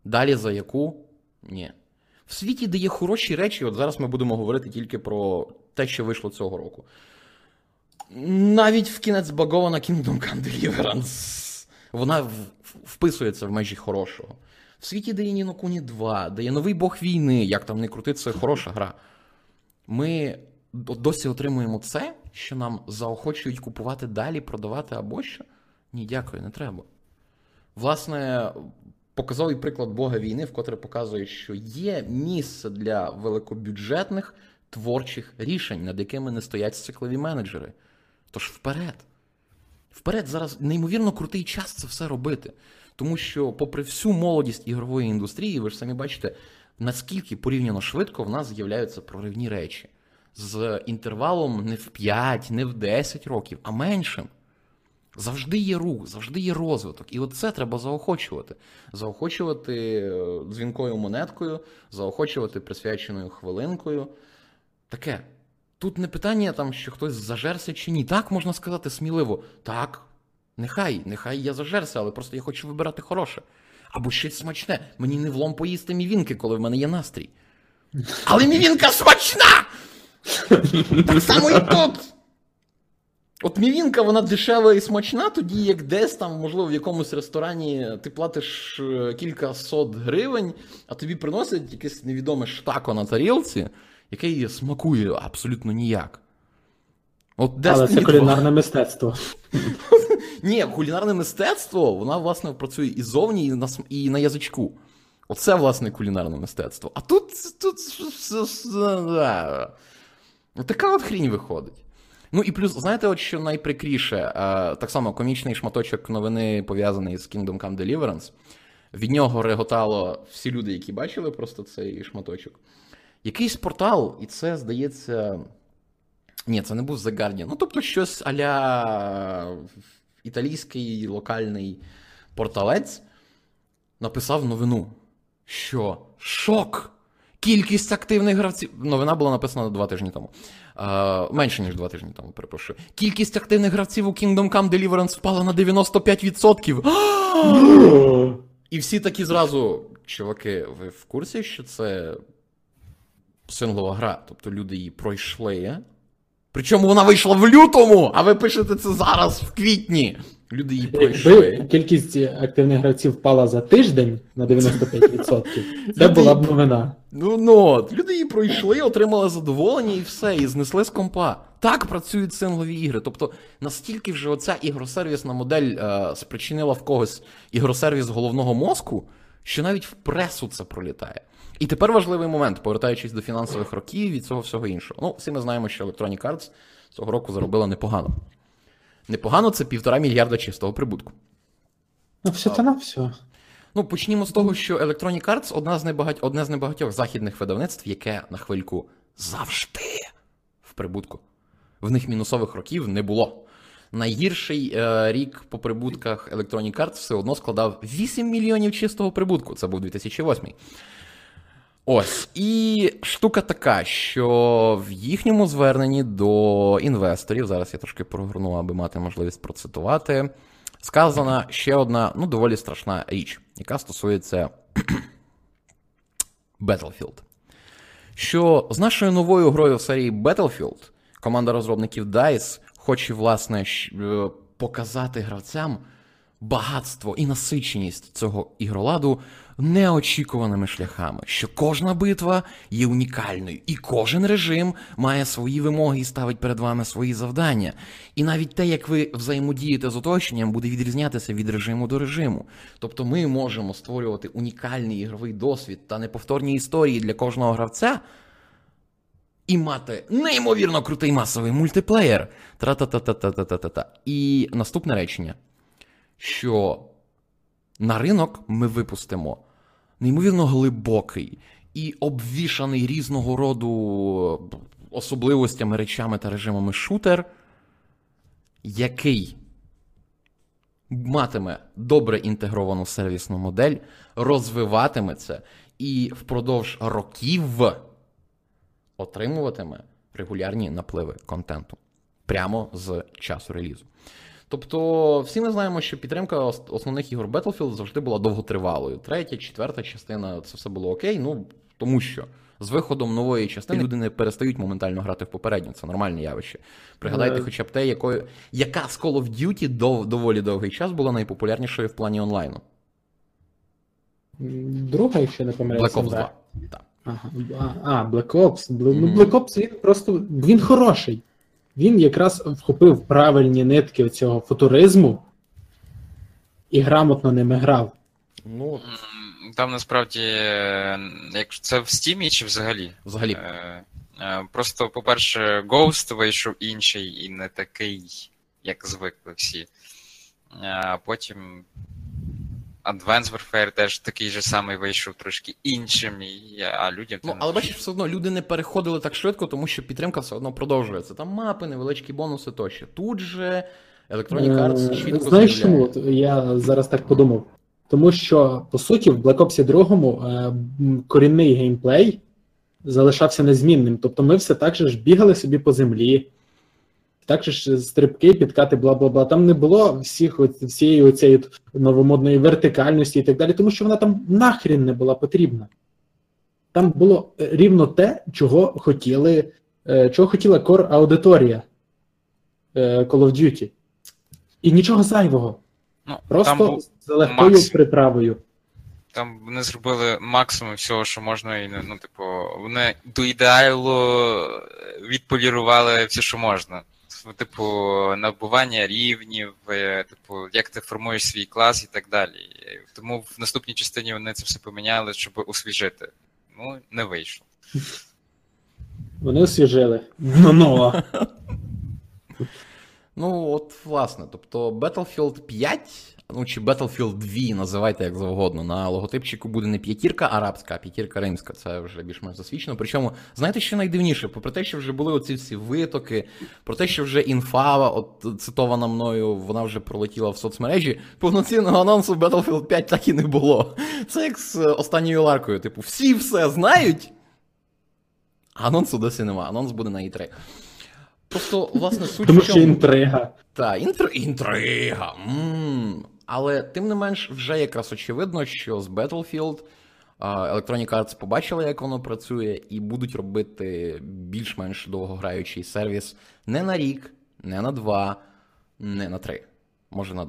Speaker 1: далі за яку ні. В світі, де є хороші речі, от зараз ми будемо говорити тільки про те, що вийшло цього року. Навіть в кінець збагована Kingdom Come Deliverance. Вона вписується в межі хорошого. В світі, де є Ніно Куні 2, де є новий Бог війни, як там не крути, це хороша гра. Ми досі отримуємо це, що нам заохочують купувати далі, продавати або що. Ні, дякую, не треба. Власне, показовий приклад Бога війни, вкотре показує, що є місце для великобюджетних творчих рішень, над якими не стоять циклові менеджери. Тож вперед. Вперед, зараз неймовірно крутий час це все робити. Тому що, попри всю молодість ігрової індустрії, ви ж самі бачите, наскільки порівняно швидко в нас з'являються проривні речі. З інтервалом не в 5, не в 10 років, а меншим. Завжди є рух, завжди є розвиток. І от це треба заохочувати. Заохочувати е, дзвінкою монеткою, заохочувати присвяченою хвилинкою. Таке. Тут не питання, там, що хтось зажерся чи ні. Так можна сказати сміливо. Так, нехай, нехай я зажерся, але просто я хочу вибирати хороше. Або щось смачне. Мені не влом поїсти мівінки, коли в мене є настрій. Але мівінка смачна! Так само і тут. От мівінка, вона дешева і смачна, тоді як десь там, можливо, в якомусь ресторані ти платиш е, кілька сот гривень, а тобі приносять якесь невідоме штако на тарілці, яке смакує абсолютно ніяк. От
Speaker 2: Але це
Speaker 1: 2.
Speaker 2: кулінарне мистецтво.
Speaker 1: Ні, кулінарне мистецтво, вона, власне, працює і зовні, і на, і на язичку. Оце, власне, кулінарне мистецтво. А тут. тут така от хрінь виходить. Ну і плюс, знаєте, от що найприкріше, так само комічний шматочок новини пов'язаний з Kingdom Come Deliverance. Від нього реготало всі люди, які бачили просто цей шматочок. Якийсь портал, і це, здається. Ні, це не був The Guardian. Ну, тобто, щось аля італійський локальний порталець написав новину, що шок! Кількість активних гравців. Новина була написана два тижні тому. Е, менше, ніж два тижні тому, перепрошую. Кількість активних гравців у Kingdom Come Deliverance впала на 95%. І всі такі зразу, чуваки, ви в курсі, що це синглова гра. Тобто люди її пройшли. Причому вона вийшла в лютому, а ви пишете це зараз, в квітні. Люди її пройшли.
Speaker 2: кількість активних гравців впала за тиждень на 95%, це була б новина.
Speaker 1: Ну ну, от, люди її пройшли, отримали задоволення і все, і знесли з компа. Так працюють синглові ігри. Тобто настільки вже оця ігросервісна модель е, спричинила в когось ігросервіс головного мозку, що навіть в пресу це пролітає. І тепер важливий момент, повертаючись до фінансових років і цього всього іншого. Ну, всі ми знаємо, що Electronic Arts цього року заробила непогано. Непогано це півтора мільярда чистого прибутку.
Speaker 2: Ну, все та на все.
Speaker 1: Ну, почнімо з того, що Electronic Arts одна з небагать... одне з небагатьох західних видавництв, яке на хвильку завжди в прибутку. В них мінусових років не було. Найгірший е, рік по прибутках Electronic Arts все одно складав 8 мільйонів чистого прибутку. Це був 2008. Ось. І штука така, що в їхньому зверненні до інвесторів, зараз я трошки прогорну, аби мати можливість процитувати, сказана ще одна, ну, доволі страшна річ, яка стосується Battlefield. Що з нашою новою грою в серії Battlefield команда розробників DICE хоче, власне, е, показати гравцям багатство і насиченість цього ігроладу неочікуваними шляхами, що кожна битва є унікальною, і кожен режим має свої вимоги і ставить перед вами свої завдання. І навіть те, як ви взаємодієте з оточенням, буде відрізнятися від режиму до режиму. Тобто ми можемо створювати унікальний ігровий досвід та неповторні історії для кожного гравця. І мати неймовірно крутий масовий мультиплеєр. Тра-та-та-та-та-та-та-та. І наступне речення що на ринок ми випустимо неймовірно глибокий і обвішаний різного роду особливостями, речами та режимами шутер, який матиме добре інтегровану сервісну модель, розвиватиметься і впродовж років отримуватиме регулярні напливи контенту прямо з часу релізу. Тобто, всі ми знаємо, що підтримка основних ігор Battlefield завжди була довготривалою. Третя, четверта частина це все було окей. Ну тому що з виходом нової частини люди не перестають моментально грати в попередню. Це нормальне явище. Пригадайте, хоча б те, якою яка з Call of Duty дов, доволі довгий час була найпопулярнішою в плані онлайну.
Speaker 2: Друга, якщо не помиляюся.
Speaker 1: Black Ops 2. Так.
Speaker 2: Ага. А, Black Ops. Ну, Black Ops він просто він хороший. Він якраз вхопив правильні нитки цього футуризму і грамотно ними грав.
Speaker 1: Ну,
Speaker 3: Там насправді, е, якщо це в стімі чи взагалі?
Speaker 1: взагалі.
Speaker 3: Е, е, Просто, по-перше, Ghost вийшов інший і не такий, як звикли всі. А потім Advanced Warfare теж такий же самий вийшов трошки іншим, і, а людям
Speaker 1: Ну, але бачиш, все одно люди не переходили так швидко, тому що підтримка все одно продовжується. Там мапи, невеличкі бонуси тощо. Тут же Electronic Arts
Speaker 2: Е,
Speaker 1: чітко
Speaker 2: Знаєш чому? Я зараз так подумав. Тому що, по суті, в Black Ops 2 е, корінний геймплей залишався незмінним. Тобто ми все так же ж бігали собі по землі, так же ж стрибки, підкати, бла бла бла. Там не було всіх всієї оцієї новомодної вертикальності і так далі, тому що вона там нахрін не була потрібна. Там було е, рівно те, чого хотіли, е, чого хотіла кор аудиторія е, Call of Duty. І нічого зайвого.
Speaker 3: Ну,
Speaker 2: Просто
Speaker 3: там,
Speaker 2: з легкою
Speaker 3: максимум.
Speaker 2: приправою.
Speaker 3: там вони зробили максимум всього, що можна, і ну, типу, вони до ідеалу відполірували все, що можна. Типу, набування рівнів, е, типу, як ти формуєш свій клас і так далі. Тому в наступній частині вони це все поміняли, щоб освіжити. Ну, не вийшло.
Speaker 2: Вони освіжили. Ну, ну.
Speaker 1: Ну, от, власне, тобто Battlefield 5, ну чи Battlefield 2, називайте як завгодно. На логотипчику буде не п'ятірка арабська, а п'ятірка римська. Це вже більш-менш засвідчено. Причому, знаєте, що найдивніше? Попри те, що вже були оці всі витоки, про те, що вже інфа, от цитована мною, вона вже пролетіла в соцмережі, повноцінного анонсу Battlefield 5 так і не було. Це як з останньою ларкою. Типу, всі все знають. А анонсу досі нема. Анонс буде на E3. Просто, власне, суть
Speaker 2: Тому що інтрига.
Speaker 1: Та, інтр... інтрига. м Але тим не менш, вже якраз очевидно, що з Battlefield Electronic Arts побачили, як воно працює, і будуть робити більш-менш довгограючий сервіс не на рік, не на два, не на три, може на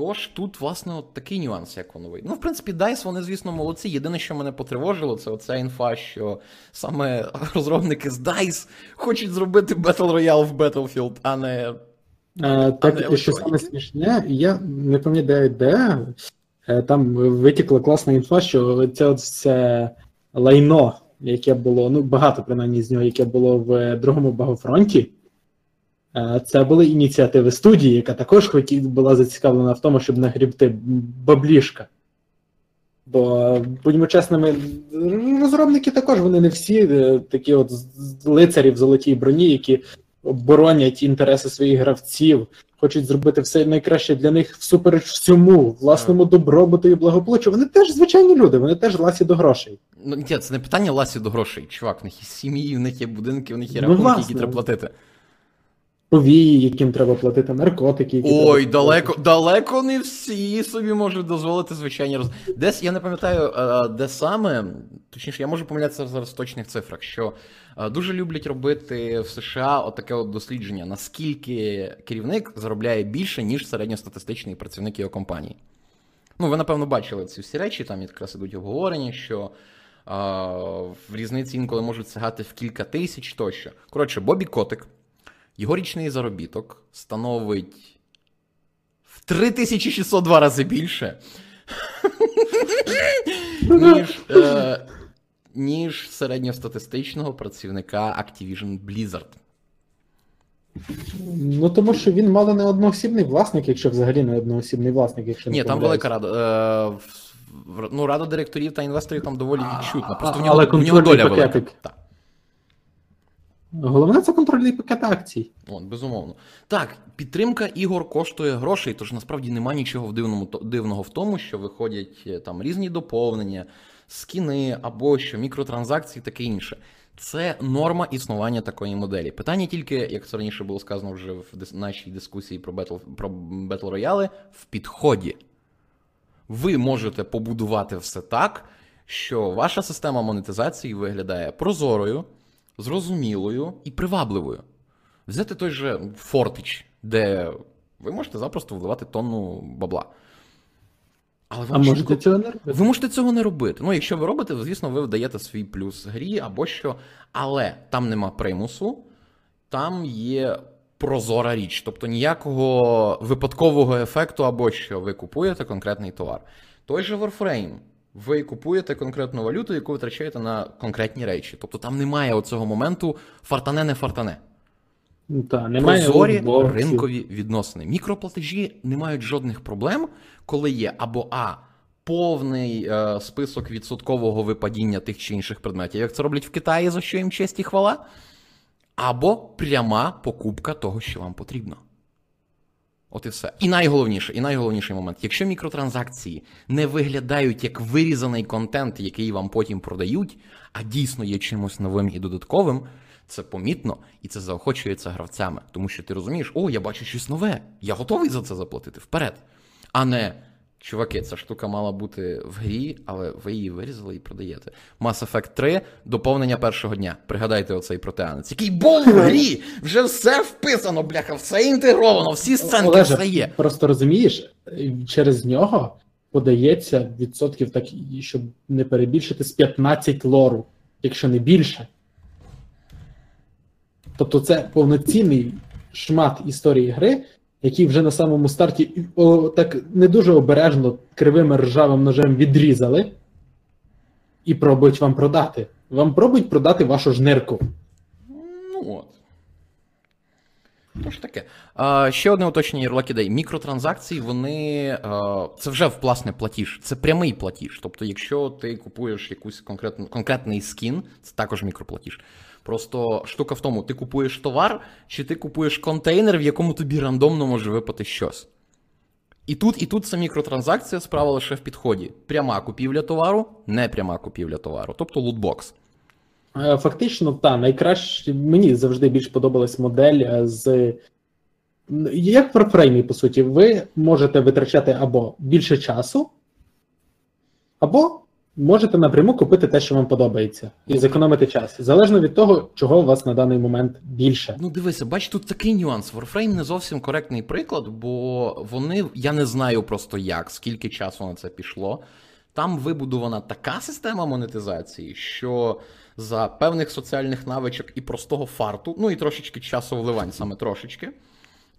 Speaker 1: Тож тут, власне, от такий нюанс, як воно вийде. Ну, в принципі, DICE, вони, звісно, молодці. Єдине, що мене потривожило, це оця інфа, що саме розробники з DICE хочуть зробити Battle Royale в Battlefield, а не.
Speaker 2: А, так,
Speaker 1: не
Speaker 2: що саме смішне, я не пам'ятаю, де. е, Там витікла класна інфа, що це все лайно, яке було, ну багато принаймні з нього, яке було в другому багофронті. Це були ініціативи студії, яка також хотів, була зацікавлена в тому, щоб нагрібти баблішка. Бо, будьмо чесними, розробники також вони не всі е, такі от лицарі в золотій броні, які боронять інтереси своїх гравців, хочуть зробити все найкраще для них всупереч всьому, власному добробуту і благополуччю. Вони теж звичайні люди, вони теж ласі до грошей.
Speaker 1: Ну, ні, це не питання ласі до грошей. Чувак, в них є сім'ї, в них є будинки, в них є
Speaker 2: Ну,
Speaker 1: рахунки,
Speaker 2: власне.
Speaker 1: які треба платити.
Speaker 2: Повії, яким треба платити, наркотики, які
Speaker 1: Ой, далеко, далеко не всі собі можуть дозволити звичайні роз. Десь я не пам'ятаю, е, де саме, точніше, я можу помилятися зараз в точних цифрах, що е, дуже люблять робити в США отаке от дослідження, наскільки керівник заробляє більше, ніж середньостатистичний працівник його компанії. Ну, ви, напевно, бачили ці всі речі, там якраз ідуть обговорення, що е, в різниці інколи можуть сягати в кілька тисяч тощо. Коротше, Бобі Котик, його річний заробіток становить в 3602 рази більше, ніж, е, ніж середньостатистичного працівника Activision Blizzard.
Speaker 2: Ну тому що він мало не одноосібний власник, якщо взагалі не одноосібний власник, якщо не
Speaker 1: Ні, там велика рада. Е, ну, рада директорів та інвесторів там доволі відчутна. Просто в нього,
Speaker 2: але
Speaker 1: в нього доля велика. Так.
Speaker 2: Головне це контрольний пакет акцій.
Speaker 1: От, безумовно. Так, підтримка ігор коштує грошей, тож насправді нема нічого в дивному, дивного в тому, що виходять е, там різні доповнення, скіни або що, мікротранзакції, таке інше. Це норма існування такої моделі. Питання тільки, як це раніше було сказано вже в нашій дискусії про Battle, про Battle Royale, в підході. Ви можете побудувати все так, що ваша система монетизації виглядає прозорою, зрозумілою і привабливою. Взяти той же Фортич, де ви можете запросто вливати тонну бабла. Але
Speaker 2: А
Speaker 1: вам
Speaker 2: можете
Speaker 1: чітко-
Speaker 2: цього не робити?
Speaker 1: ви можете цього не робити. Ну, якщо ви робите, звісно, ви вдаєте свій плюс грі або що. Але там нема примусу, там є прозора річ. Тобто ніякого випадкового ефекту або що ви купуєте конкретний товар. Той же Warframe. Ви купуєте конкретну валюту, яку витрачаєте на конкретні речі. Тобто там немає оцього моменту фартане не фартане.
Speaker 2: Ну, Та, немає
Speaker 1: Прозорі
Speaker 2: лутбоксів.
Speaker 1: ринкові відносини. Мікроплатежі не мають жодних проблем, коли є або А. Повний е, список відсоткового випадіння тих чи інших предметів, як це роблять в Китаї, за що їм честь і хвала, або пряма покупка того, що вам потрібно. От і все. І найголовніше, і найголовніший момент: якщо мікротранзакції не виглядають як вирізаний контент, який вам потім продають, а дійсно є чимось новим і додатковим, це помітно і це заохочується гравцями. Тому що ти розумієш, о, я бачу щось нове, я готовий за це заплатити вперед. А не. Чуваки, ця штука мала бути в грі, але ви її вирізали і продаєте. Mass Effect 3 доповнення першого дня. Пригадайте оцей протеанець. Який був в грі! Вже все вписано, бляха, все інтегровано, всі сценки,
Speaker 2: Олеже,
Speaker 1: все є.
Speaker 2: Просто розумієш, через нього подається відсотків, так, щоб не перебільшити, з 15 лору, якщо не більше. Тобто це повноцінний шмат історії гри, який вже на самому старті о, так не дуже обережно кривим ржавим ножем відрізали і пробують вам продати. Вам пробують продати вашу жнирку.
Speaker 1: Ну от. Тож таке. А, ще одне уточнення ідей. Мікротранзакції, вони. А, це вже власне платіж. Це прямий платіж. Тобто, якщо ти купуєш конкретну, конкретний скін, це також мікроплатіж. Просто штука в тому, ти купуєш товар, чи ти купуєш контейнер, в якому тобі рандомно може випати щось. І тут, і тут це мікротранзакція справа лише в підході. Пряма купівля товару, не пряма купівля товару, тобто лутбокс.
Speaker 2: Е, Фактично, та найкраще мені завжди більш подобалась модель е, з Як в Warframe, по суті, ви можете витрачати або більше часу, або можете напряму купити те, що вам подобається, і зекономити час. Залежно від того, чого у вас на даний момент більше.
Speaker 1: Ну, дивися, бач, тут такий нюанс. Warframe не зовсім коректний приклад, бо вони, я не знаю просто як, скільки часу на це пішло. Там вибудована така система монетизації, що за певних соціальних навичок і простого фарту, ну і трошечки часу вливань, саме трошечки,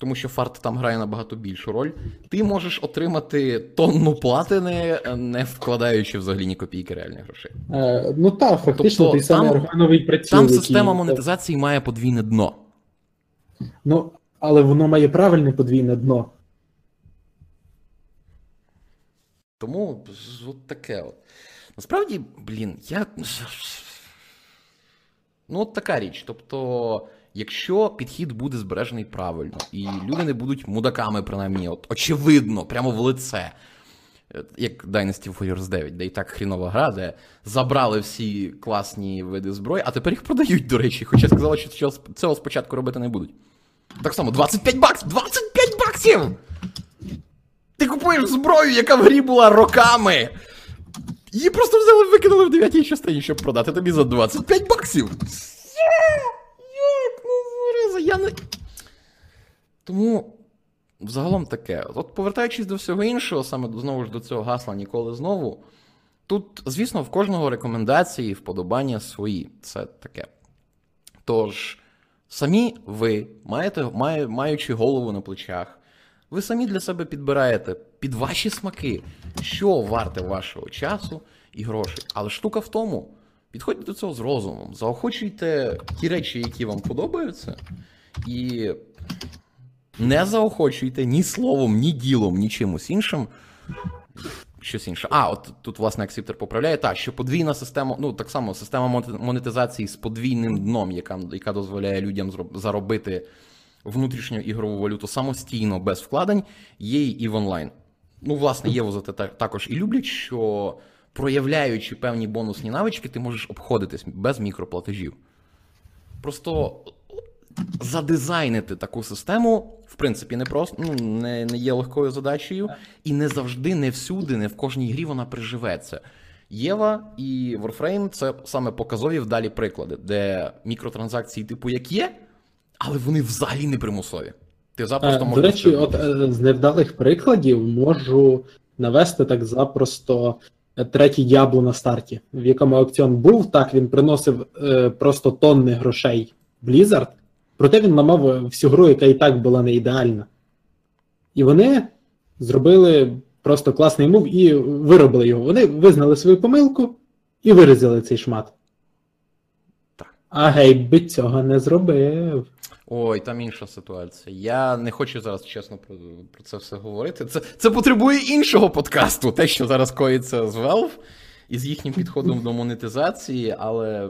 Speaker 1: тому що фарт там грає набагато більшу роль, ти можеш отримати тонну платини, не вкладаючи взагалі ні копійки реальних грошей.
Speaker 2: Е, ну так, фактично
Speaker 1: Тобто
Speaker 2: самий
Speaker 1: там-
Speaker 2: органовий приціл.
Speaker 1: Там система монетизації має подвійне дно.
Speaker 2: Ну, але воно має правильне подвійне дно.
Speaker 1: Тому от таке от. Насправді, блін, я. Ну, от така річ. Тобто, якщо підхід буде збережений правильно, і люди не будуть мудаками, принаймні, от, очевидно, прямо в лице. е, Як Dynasty Warriors 9, де і так хрінова гра, де забрали всі класні види зброї, а тепер їх продають, до речі, хоча сказали, що цього- спочатку робити не будуть. Так само, 25 баксів! 25 баксів! Ти купуєш зброю, яка в грі була роками. Її просто взяли викинули в дев'ятій частині, щоб продати тобі за 25 баксів. Зараза, я не. Тому взагалом таке. От повертаючись до всього іншого, саме знову ж до цього гасла ніколи знову. Тут, звісно, в кожного рекомендації, вподобання свої. Це таке. Тож, самі ви маєте, має, маючи голову на плечах, ви самі для себе підбираєте під ваші смаки, що варте вашого часу і грошей. Але штука в тому, підходьте до цього з розумом, заохочуйте ті речі, які вам подобаються, і не заохочуйте ні словом, ні ділом, ні чимось іншим. Щось інше. А, от тут, власне, Аксіптер поправляє, так, що подвійна система, ну так само, система монетизації з подвійним дном, яка, яка дозволяє людям заробити внутрішню ігрову валюту самостійно, без вкладень, є і в онлайн. Ну, власне, Єву за те також і люблять, що проявляючи певні бонусні навички, ти можеш обходитись без мікроплатежів. Просто задизайнити таку систему, в принципі, не просто ну, не, не є легкою задачею, і не завжди, не всюди, не в кожній грі вона приживеться. Єва і Warframe це саме показові вдалі приклади, де мікротранзакції, типу, як є, але вони взагалі не примусові. Ти запросто
Speaker 2: Е, До речі, от е, з невдалих прикладів можу навести так запросто третій Діабло на старті, в якому аукціон був, так він приносив е, просто тонни грошей Blizzard, проте він ламав е, всю гру, яка і так була не ідеальна. І вони зробили просто класний мув і виробили його. Вони визнали свою помилку і вирізали цей шмат. А Гейб би цього не зробив.
Speaker 1: Ой, там інша ситуація. Я не хочу зараз чесно про, про це все говорити. Це, це потребує іншого подкасту, те, що зараз коїться з Valve і з їхнім підходом до монетизації, але.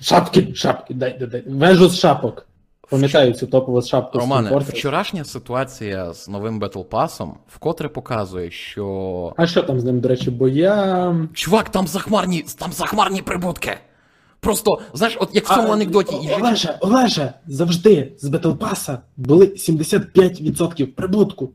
Speaker 2: Шапки, шапки, дай, дай, дай. Вежу з шапок. Пам'ятаю цю топову шапку
Speaker 1: Романе, вчорашня ситуація з новим Battle Pass вкотре показує, що.
Speaker 2: А що там з ним, до речі, бо я.
Speaker 1: Чувак, там захмарні, там захмарні прибутки. Просто, знаєш, от як в цьому
Speaker 2: А,
Speaker 1: анекдоті,
Speaker 2: Олеже, Олеже, завжди з Pass були 75% прибутку.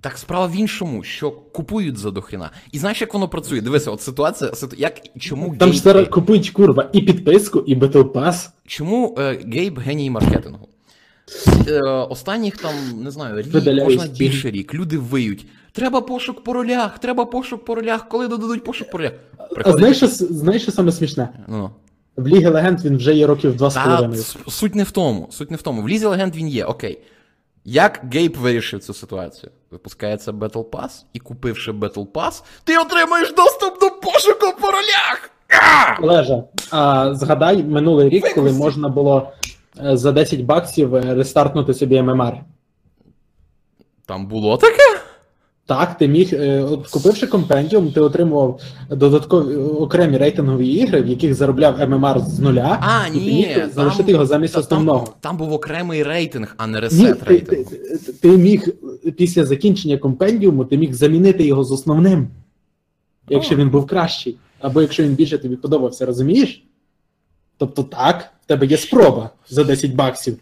Speaker 1: Так справа в іншому, що купують за дохріна. І знаєш, як воно працює? Дивися, от ситуація, ситу- як чому
Speaker 2: Там ж зараз купують курва і підписку, і Battle
Speaker 1: Чому е, Гейб геній маркетингу? Е, останніх там, не знаю, рік, можна більше рік. Люди виють. Треба пошук по ролях, треба пошук по ролях, коли додадуть пошук по ролях.
Speaker 2: А знаєш, що, знаєш, що саме смішне?
Speaker 1: Ну.
Speaker 2: В Лігі Легенд він вже є років два з половиною.
Speaker 1: суть не в тому. Суть не в тому. В Лізі Легенд він є, окей. Як Гейб вирішив цю ситуацію? Випускається Battle Pass, і купивши Battle Pass, ти отримаєш доступ до пошуку по ролях! А!
Speaker 2: Олеже, а згадай минулий рік, коли можна було е, за 10 баксів е, рестартнути собі ММР.
Speaker 1: Там було таке?
Speaker 2: Так, ти міг, е, купивши компендіум, ти отримував додаткові окремі рейтингові ігри, в яких заробляв ММР з нуля,
Speaker 1: А,
Speaker 2: і ти
Speaker 1: ні.
Speaker 2: міг залишити його замість
Speaker 1: та-
Speaker 2: основного.
Speaker 1: Там, там був окремий рейтинг, а не
Speaker 2: Ні,
Speaker 1: ресет
Speaker 2: ти,
Speaker 1: рейтинг.
Speaker 2: ти, ти, ти міг після закінчення компендіуму, ти міг замінити його з основним, якщо
Speaker 1: О.
Speaker 2: він був кращий, або якщо він більше тобі подобався, розумієш? Тобто так, в тебе є спроба за 10 баксів.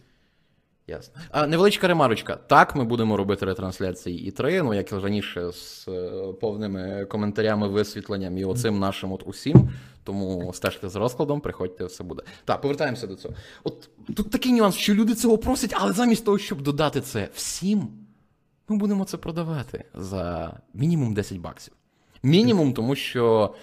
Speaker 1: Ясно. А, невеличка ремарочка. Так, ми будемо робити ретрансляції і 3, ну як і раніше, з е, повними коментарями, висвітленням і оцим нашим от усім. Тому стежте з розкладом, приходьте, все буде. Так, повертаємося до цього. От тут такий нюанс, що люди цього просять, але замість того, щоб додати це всім, ми будемо це продавати за мінімум 10 баксів. Мінімум, тому що.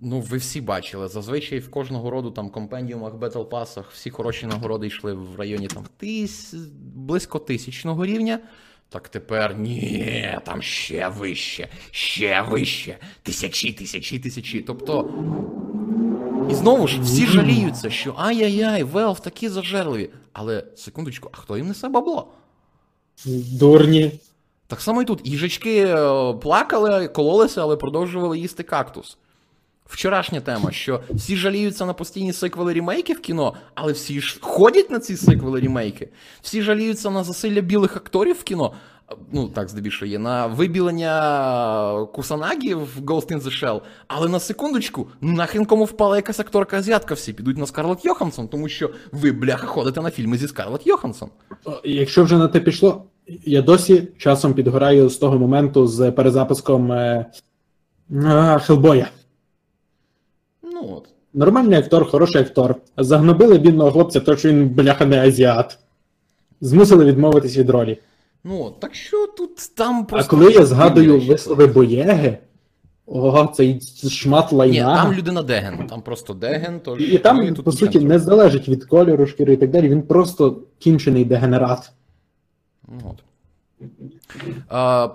Speaker 1: Ну, ви всі бачили. Зазвичай в кожного роду там компендіумах, battle pass-ах всі хороші нагороди йшли в районі там тис... близько тисячного рівня. Так тепер ні, там ще вище, ще вище. Тисячі, тисячі, тисячі. Тобто. І знову ж всі жаліються, що ай-яй-яй, Valve такі зажерливі. Але секундочку, а хто їм несе бабло?
Speaker 2: Дурні.
Speaker 1: Так само і тут. Їжачки е, плакали, кололися, але продовжували їсти кактус. Вчорашня тема, що всі жаліються на постійні сиквели рімейки в кіно, але всі ж ходять на ці сиквели рімейки. Всі жаліються на засилля білих акторів в кіно. Ну, так, здебільшого є, на вибілення Кусанагі в Ghost in the Shell. Але на секундочку, нахрен кому впала якась акторка азіатка, всі підуть на Скарлетт Йоханссон, тому що ви, бляха, ходите на фільми зі Скарлетт Йоханссон.
Speaker 2: Якщо вже на те пішло, я досі часом підгораю з того моменту з перезапуском е.
Speaker 1: Ну от.
Speaker 2: Нормальний актор, хороший актор. Загнобили бідного хлопця, то що він, бляха, не азіат. Змусили відмовитись від ролі.
Speaker 1: Ну, от. так що тут там
Speaker 2: А коли я згадую вислови Боєги, ого, цей шмат
Speaker 1: Ні,
Speaker 2: лайна.
Speaker 1: там людина Деген, там просто Деген, тож.
Speaker 2: І, і там,
Speaker 1: тут
Speaker 2: по суті,
Speaker 1: не
Speaker 2: не залежить від кольору шкіри і так далі. Він просто кінчений дегенерат.
Speaker 1: Ну, от.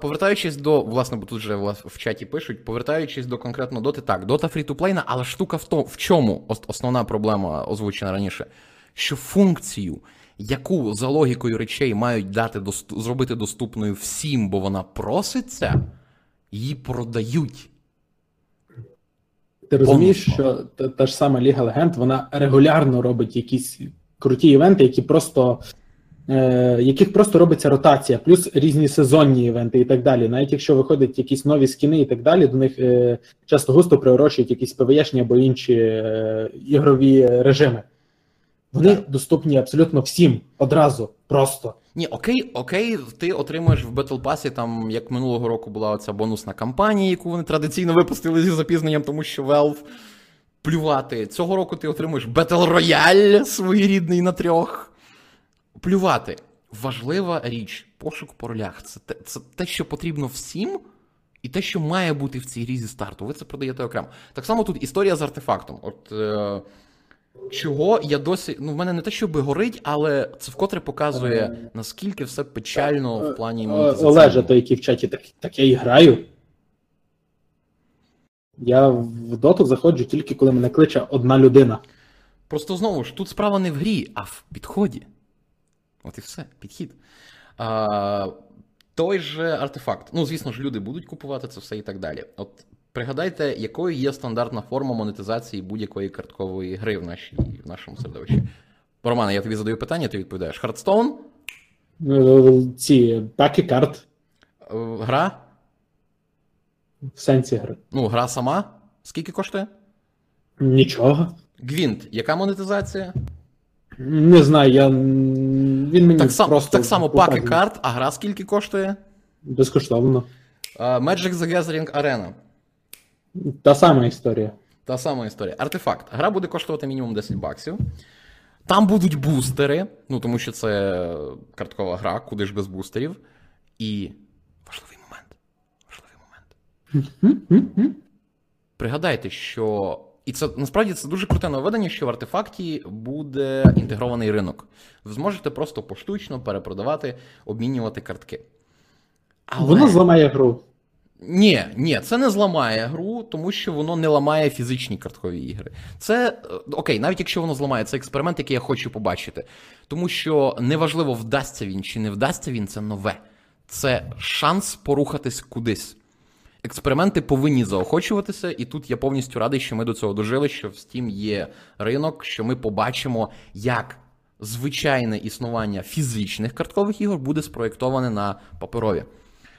Speaker 1: Повертаючись до, власне, бо тут вже в чаті пишуть, повертаючись до конкретно доти, так, дота фрі-ту-плейна, але штука в тому, в чому основна проблема озвучена раніше, що функцію, яку за логікою речей мають дати зробити доступною всім, бо вона проситься, її продають.
Speaker 2: Ти розумієш, що та, та ж сама Ліга Легенд, вона регулярно робить якісь круті івенти, які просто. Е, яких просто робиться ротація, плюс різні сезонні івенти і так далі. Навіть якщо виходять якісь нові скіни і так далі, до них е, часто густо приурочують якісь ПВЄшні або інші е, ігрові режими. Вони
Speaker 1: Так.
Speaker 2: доступні абсолютно всім одразу, просто.
Speaker 1: Ні, окей, окей, ти отримуєш в Battle Pass, там, як минулого року була оця бонусна кампанія, яку вони традиційно випустили зі запізненням, тому що Valve плювати. Цього року ти отримуєш Battle Royale своєрідний на трьох. Плювати. Важлива річ, пошук по ролях. Це те, це те, що потрібно всім, і те, що має бути в цій грі зі старту. Ви це продаєте окремо. Так само тут історія з артефактом. От. Е- Чого я досі. Ну, в мене не те, щоб горить, але це вкотре показує, наскільки все печально в плані
Speaker 2: Е,
Speaker 1: монетизації.
Speaker 2: Олеже, той, який в чаті, так, так я і граю. Я в доту заходжу тільки коли мене кличе одна людина.
Speaker 1: Просто знову ж, тут справа не в грі, а в підході. От і все, підхід. А, той же артефакт. Ну, звісно ж, люди будуть купувати це все і так далі. От пригадайте, якою є стандартна форма монетизації будь-якої карткової гри в, нашій, в нашому середовищі. Романе, я тобі задаю питання, ти відповідаєш. Hearthstone?
Speaker 2: Е, Ці паки карт
Speaker 1: Е, Гра?
Speaker 2: в сенсі гри.
Speaker 1: Ну, гра сама? Скільки коштує?
Speaker 2: Нічого.
Speaker 1: Гвінт, яка монетизація?
Speaker 2: Не знаю, я. Він мені
Speaker 1: Так, сам,
Speaker 2: просто
Speaker 1: так само паки карт, а гра скільки коштує?
Speaker 2: Безкоштовно.
Speaker 1: А, Magic the Gathering Arena.
Speaker 2: Та сама історія.
Speaker 1: Та сама історія. Артефакт. Гра буде коштувати мінімум 10 баксів. Там будуть бустери, ну тому що це карткова гра, куди ж без бустерів. І важливий момент. Важливий момент. Пригадайте, що. І це насправді це дуже круте нововведення, що в артефакті буде інтегрований ринок. Ви зможете просто поштучно перепродавати, обмінювати картки. Але...
Speaker 2: Воно зламає гру.
Speaker 1: Ні, ні, це не зламає гру, тому що воно не ламає фізичні карткові ігри. Це е, окей, навіть якщо воно зламає, це експеримент, який я хочу побачити. Тому що неважливо, вдасться він чи не вдасться він, це нове. Це шанс порухатись кудись. Експерименти повинні заохочуватися, і тут я повністю радий, що ми до цього дожили, що в Steam є ринок, що ми побачимо, як звичайне існування фізичних карткових ігор буде спроєктоване на паперові.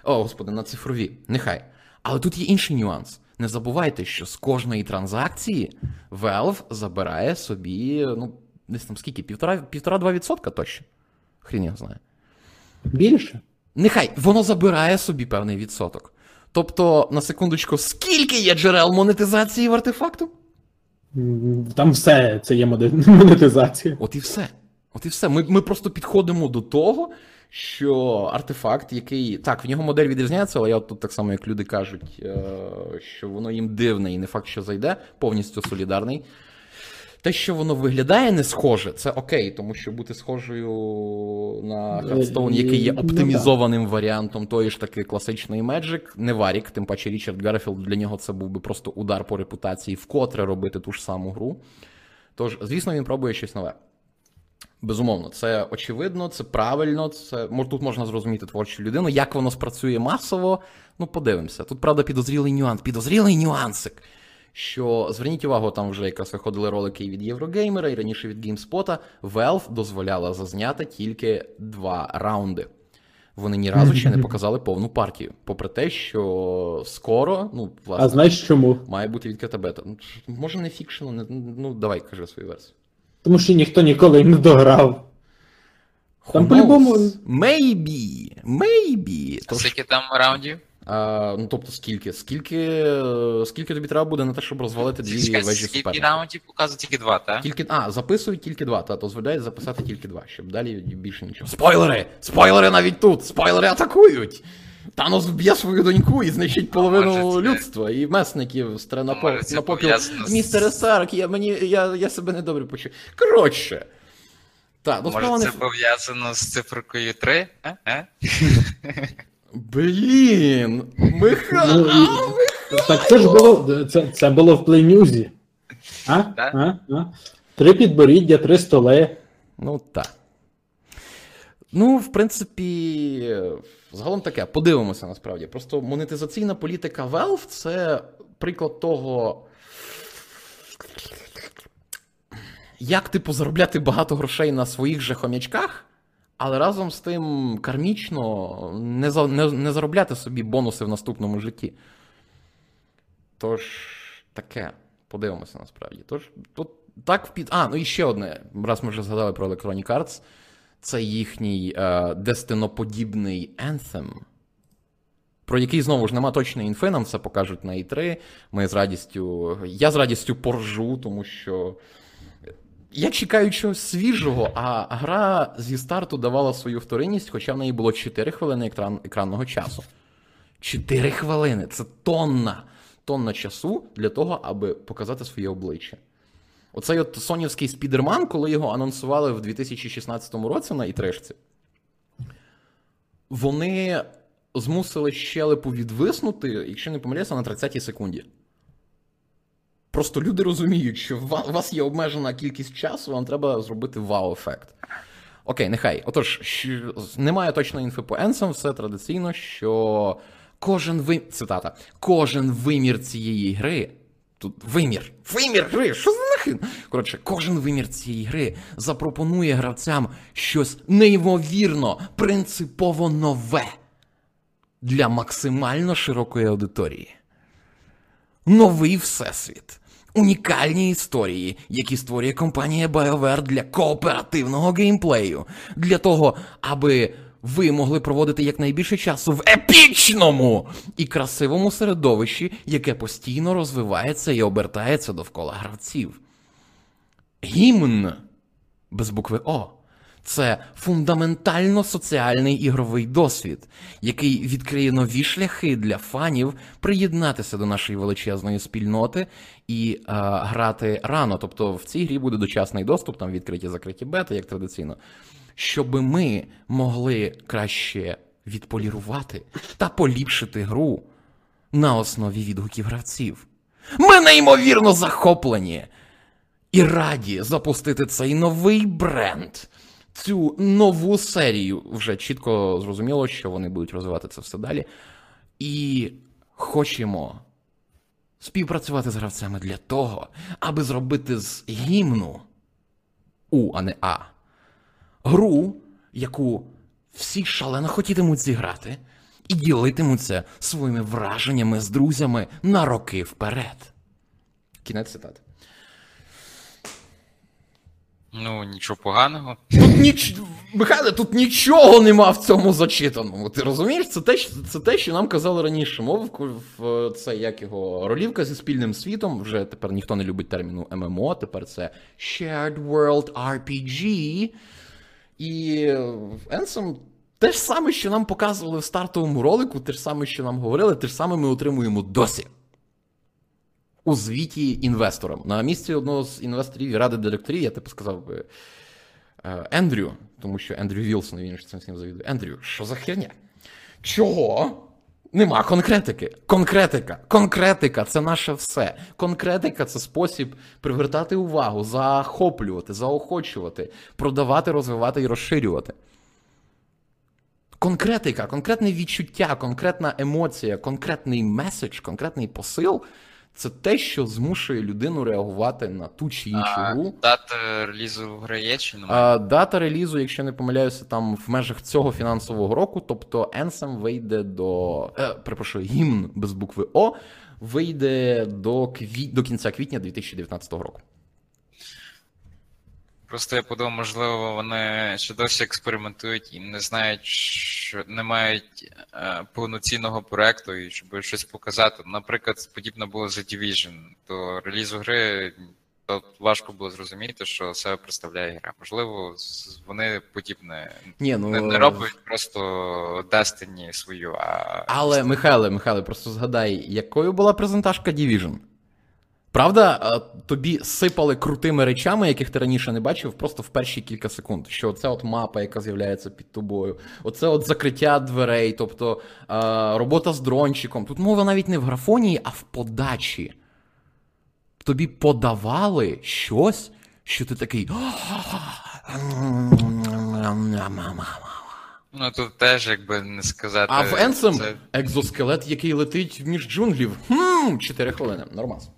Speaker 1: О, господи, на цифрові. Нехай. Але тут є інший нюанс. Не забувайте, що з кожної транзакції Valve забирає собі, ну, десь там скільки, півтора- півтора-два відсотка точно. Хрін його знає.
Speaker 2: Більше.
Speaker 1: Нехай воно забирає собі певний відсоток. Тобто, на секундочку, скільки є джерел монетизації в артефакту?
Speaker 2: Там все це є монетизація.
Speaker 1: От і все. От і все. Ми, ми просто підходимо до того, що артефакт, який. Так, в нього модель відрізняється, але я от тут так само, як люди кажуть, е, що воно їм дивне і не факт, що зайде, повністю солідарний. Те, що воно виглядає не схоже, це окей, тому що бути схожою на Hearthstone, який є
Speaker 2: Ну,
Speaker 1: оптимізованим варіантом тої ж таки класичної Magic, не варік, тим паче Річард Гарфілд для нього це був би просто удар по репутації, вкотре робити ту ж саму гру. Тож, звісно, він пробує щось нове. Безумовно, це очевидно, це правильно. Це тут можна зрозуміти творчу людину. Як воно спрацює масово, ну подивимося. Тут, правда, підозрілий нюанс, підозрілий нюансик. Що зверніть увагу, там вже якраз виходили ролики і від Єврогеймера, і раніше від GameSpot. Valve дозволяла зазняти тільки два раунди. Вони ні разу ще не показали повну партію. Попри те, що скоро, ну, власне,
Speaker 2: А знаєш чому?
Speaker 1: має бути відкрита бета. Ну, Може, не фікшено, не, ну давай, кажи свою версію.
Speaker 2: Тому що ніхто ніколи не дограв. Там по-любому-
Speaker 1: Maybe. Maybe.
Speaker 3: Скільки там раундів?
Speaker 1: А, ну, тобто, скільки? Скільки, скільки тобі треба буде на те, щоб розвалити дві
Speaker 3: Чекай,
Speaker 1: вежі
Speaker 3: Скільки раундів показує тільки два, так?
Speaker 1: Тільки, а, записують тільки два, та дозволяють записати тільки два, щоб далі більше нічого. Спойлери! Спойлери навіть тут! Спойлери атакують! Танос вб'є свою доньку і знищить половину
Speaker 3: Може,
Speaker 1: людства і месників стре на, попіл. Містер Сарк, я, мені, я, я себе недобре почую. Коротше. Так, ну справа
Speaker 3: Може,
Speaker 1: не
Speaker 3: це пов'язано з цифрою 3? А? А?
Speaker 1: Блін! Михайло!
Speaker 2: Ну, Так це ж було. Це, це було в плейнюзі. А? А? А? Три підборіддя, три столи.
Speaker 1: Ну так. Ну, в принципі, загалом таке, подивимося насправді. Просто монетизаційна політика Valve це приклад того. Як, типу, заробляти багато грошей на своїх же хомячках, але разом з тим кармічно не, за, не, не заробляти собі бонуси в наступному житті. Тож, таке, подивимося насправді. Тож, тут так під. А, ну і ще одне. Раз ми вже згадали про Electronic Arts. Це їхній е, дестиноподібний Anthem, про який знову ж нема точної інфи, нам це покажуть на E3. Ми з радістю. Я з радістю поржу, тому що. Я чекаю чогось свіжого, а гра зі старту давала свою вторинність, хоча в неї було 4 хвилини екран, екранного часу. 4 хвилини це тонна, тонна часу для того, аби показати своє обличчя. Оцей от сонівський спідерман, коли його анонсували в 2016 році на ітрешці, вони змусили щелепу відвиснути, якщо не помиляюся, на 30-й секунді. Просто люди розуміють, що у вас є обмежена кількість часу, вам треба зробити вау-ефект. Окей, нехай. Отож, що- немає точної інфи по Енсам, все традиційно, що кожен ви... цитата, кожен вимір цієї гри. Тут вимір. Вимір гри! Що за нахрен? Коротше, кожен вимір цієї гри запропонує гравцям щось неймовірно, принципово нове для максимально широкої аудиторії. Новий всесвіт. Унікальні історії, які створює компанія BioWare для кооперативного геймплею, для того, аби ви могли проводити якнайбільше часу в епічному і красивому середовищі, яке постійно розвивається і обертається довкола гравців. Гімн без букви О. Це фундаментально соціальний ігровий досвід, який відкриє нові шляхи для фанів приєднатися до нашої величезної спільноти і е, грати рано. Тобто в цій грі буде дочасний доступ, там відкриті закриті бети, як традиційно, щоб ми могли краще відполірувати та поліпшити гру на основі відгуків гравців. Ми неймовірно захоплені і раді запустити цей новий бренд, цю нову серію. Вже чітко зрозуміло, що вони будуть розвивати це все далі. І хочемо співпрацювати з гравцями для того, аби зробити з гімну У, а не А. Гру, яку всі шалено хотітимуть зіграти, і ділитимуться своїми враженнями з друзями на роки вперед. Кінець цитати.
Speaker 3: Ну, нічого поганого.
Speaker 1: Ніч Михайле, тут нічого нема в цьому зачитаному. Ти розумієш? Це те, це те, що нам казали раніше. Мов в це як його ролівка зі спільним світом. Вже тепер ніхто не любить терміну ММО, тепер це Shared World RPG. І Енсом те ж саме, що нам показували в стартовому ролику, те ж саме, що нам говорили, те ж саме ми отримуємо досі. У звіті інвесторам. На місці одного з інвесторів ради директорів, я типу сказав би. Е, Ендрю, тому що Ендрю Вілсон, він ж цим всім завідує. Ендрю, що за херня? Чого? Нема конкретики. Конкретика. Конкретика це наше все. Конкретика це спосіб привертати увагу, захоплювати, заохочувати, продавати, розвивати і розширювати. Конкретика, конкретне відчуття, конкретна емоція, конкретний меседж, конкретний посил це те, що змушує людину реагувати на ту чи іншу
Speaker 3: А
Speaker 1: гру.
Speaker 3: дата релізу в гри є чи немає?
Speaker 1: А, дата релізу, якщо не помиляюся, там в межах цього фінансового року, тобто Anthem вийде до. Е, перепрошую, гімн без букви О вийде до, кві... до кінця квітня 2019 року.
Speaker 3: Просто я подумав, можливо, вони ще досі експериментують і не знають, що не мають е, повноцінного проекту, і щоб щось показати. Наприклад, подібно було з The Division. До релізу гри то важко було зрозуміти, що себе представляє гра. Можливо, вони подібне
Speaker 1: Ні, ну,
Speaker 3: не, не роблять просто Destiny свою, а
Speaker 1: Але, Михайле, Михайле, просто згадай, якою була презентажка Division? Правда, е, тобі сипали крутими речами, яких ти раніше не бачив, просто в перші кілька секунд. Що оце от мапа, яка з'являється під тобою, оце от закриття дверей, тобто е, робота з дрончиком. Тут мова навіть не в графонії, а в подачі. Тобі подавали щось, що ти такий.
Speaker 3: ну тут теж якби не сказати.
Speaker 1: А в Енсем
Speaker 3: це-
Speaker 1: екзоскелет, який летить між джунглів. Хм, 4 хвилини. Нормас.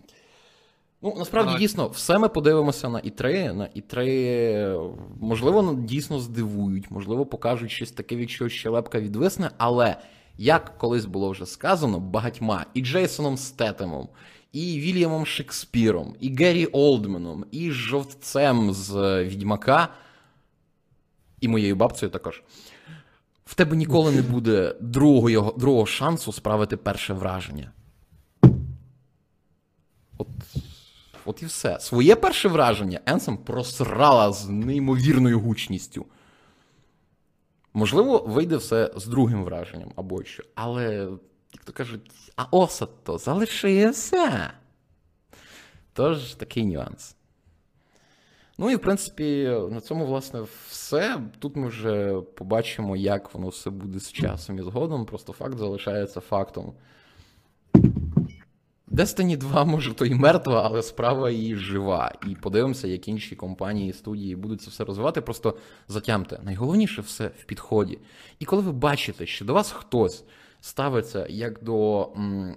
Speaker 1: Ну, насправді,
Speaker 3: Ну,
Speaker 1: дійсно, все ми подивимося на І3. На І3, можливо, дійсно здивують, можливо, покажуть щось таке, від чого щелепка відвисне, але як колись було вже сказано, багатьма і Джейсоном Стетемом, і Вільямом Шекспіром, і Геррі Олдменом, і жовтцем з е, Відьмака, і моєю бабцею також. В тебе ніколи не буде другого, другого шансу справити перше враження. От і все. Своє перше враження Енсом просрала з неймовірною гучністю. Можливо, вийде все з другим враженням або що. Але, як то кажуть, а осад то залишився. Тож такий нюанс. Ну і в принципі, на цьому, власне, все. Тут ми вже побачимо, як воно все буде з часом і згодом. Просто факт залишається фактом. Destiny 2, може, то і мертва, але справа її жива. І подивимося, як інші компанії, студії будуть це все розвивати. Просто затямте. Найголовніше все в підході. І коли ви бачите, що до вас хтось ставиться як до м,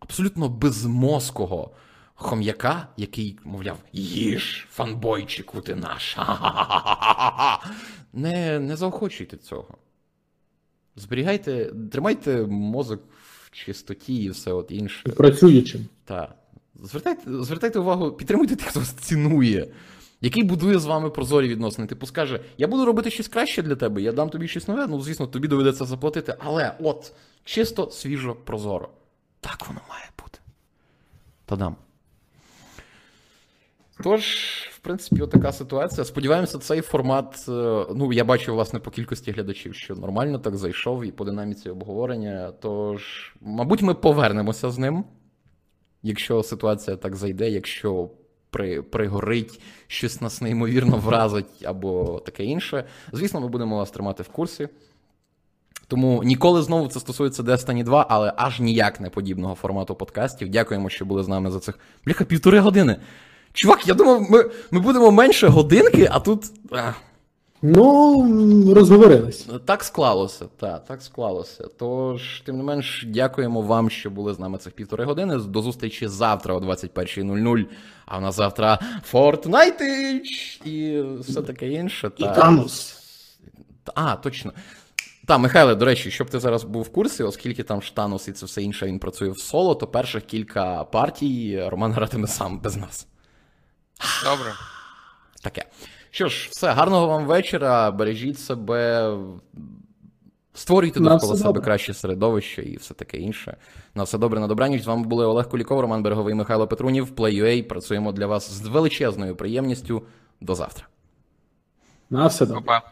Speaker 1: абсолютно безмозкого хом'яка, який, мовляв, їж, фанбойчику ти наш. Не, не заохочуйте цього. Зберігайте, тримайте мозок чистоті і все от інше.
Speaker 2: Працюючим.
Speaker 1: Так. Звертайте, звертайте увагу, підтримуйте тих, хто вас цінує, який будує з вами прозорі відносини. Типу скаже, я буду робити щось краще для тебе, я дам тобі щось нове, ну, звісно, тобі доведеться заплатити, але от, чисто, свіжо, прозоро. Так воно має бути. Та-дам. Тож, в принципі, отака ситуація. Сподіваємося, цей формат. е, Ну, я бачу, власне, по кількості глядачів, що нормально так зайшов і по динаміці обговорення. Тож, мабуть, ми повернемося з ним якщо ситуація так зайде, якщо при, пригорить, щось нас неймовірно вразить або таке інше. Звісно, ми будемо вас тримати в курсі. Тому ніколи знову це стосується Destiny 2, але аж ніяк не подібного формату подкастів. Дякуємо, що були з нами за цих бляха півтори години. Чувак, я думав, ми, ми будемо менше годинки, а тут.
Speaker 2: Ну, розговорились.
Speaker 1: Так склалося, так, так склалося. Тож, тим не менш, дякуємо вам, що були з нами цих півтори години. До зустрічі завтра о 21.00. А в нас завтра Fortnite і все таке інше.
Speaker 2: І
Speaker 1: та-
Speaker 2: Танос.
Speaker 1: А, точно. Та, Михайле, до речі, щоб ти зараз був в курсі, оскільки там Штанус і це все інше він працює в соло, то перших кілька партій Роман гратиме сам без нас.
Speaker 3: Добре.
Speaker 1: Таке. Що ж, все, гарного вам вечора. Бережіть себе, створюйте
Speaker 2: На
Speaker 1: довкола себе
Speaker 2: добре.
Speaker 1: краще середовище і все таке інше. На все добре, на добраніч. З вами були Олег Куліков, Роман Береговий, Михайло Петрунів. Play.ua. Працюємо для вас з величезною приємністю. До завтра.
Speaker 2: На все добре.
Speaker 3: Па-па.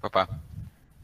Speaker 3: Па-па.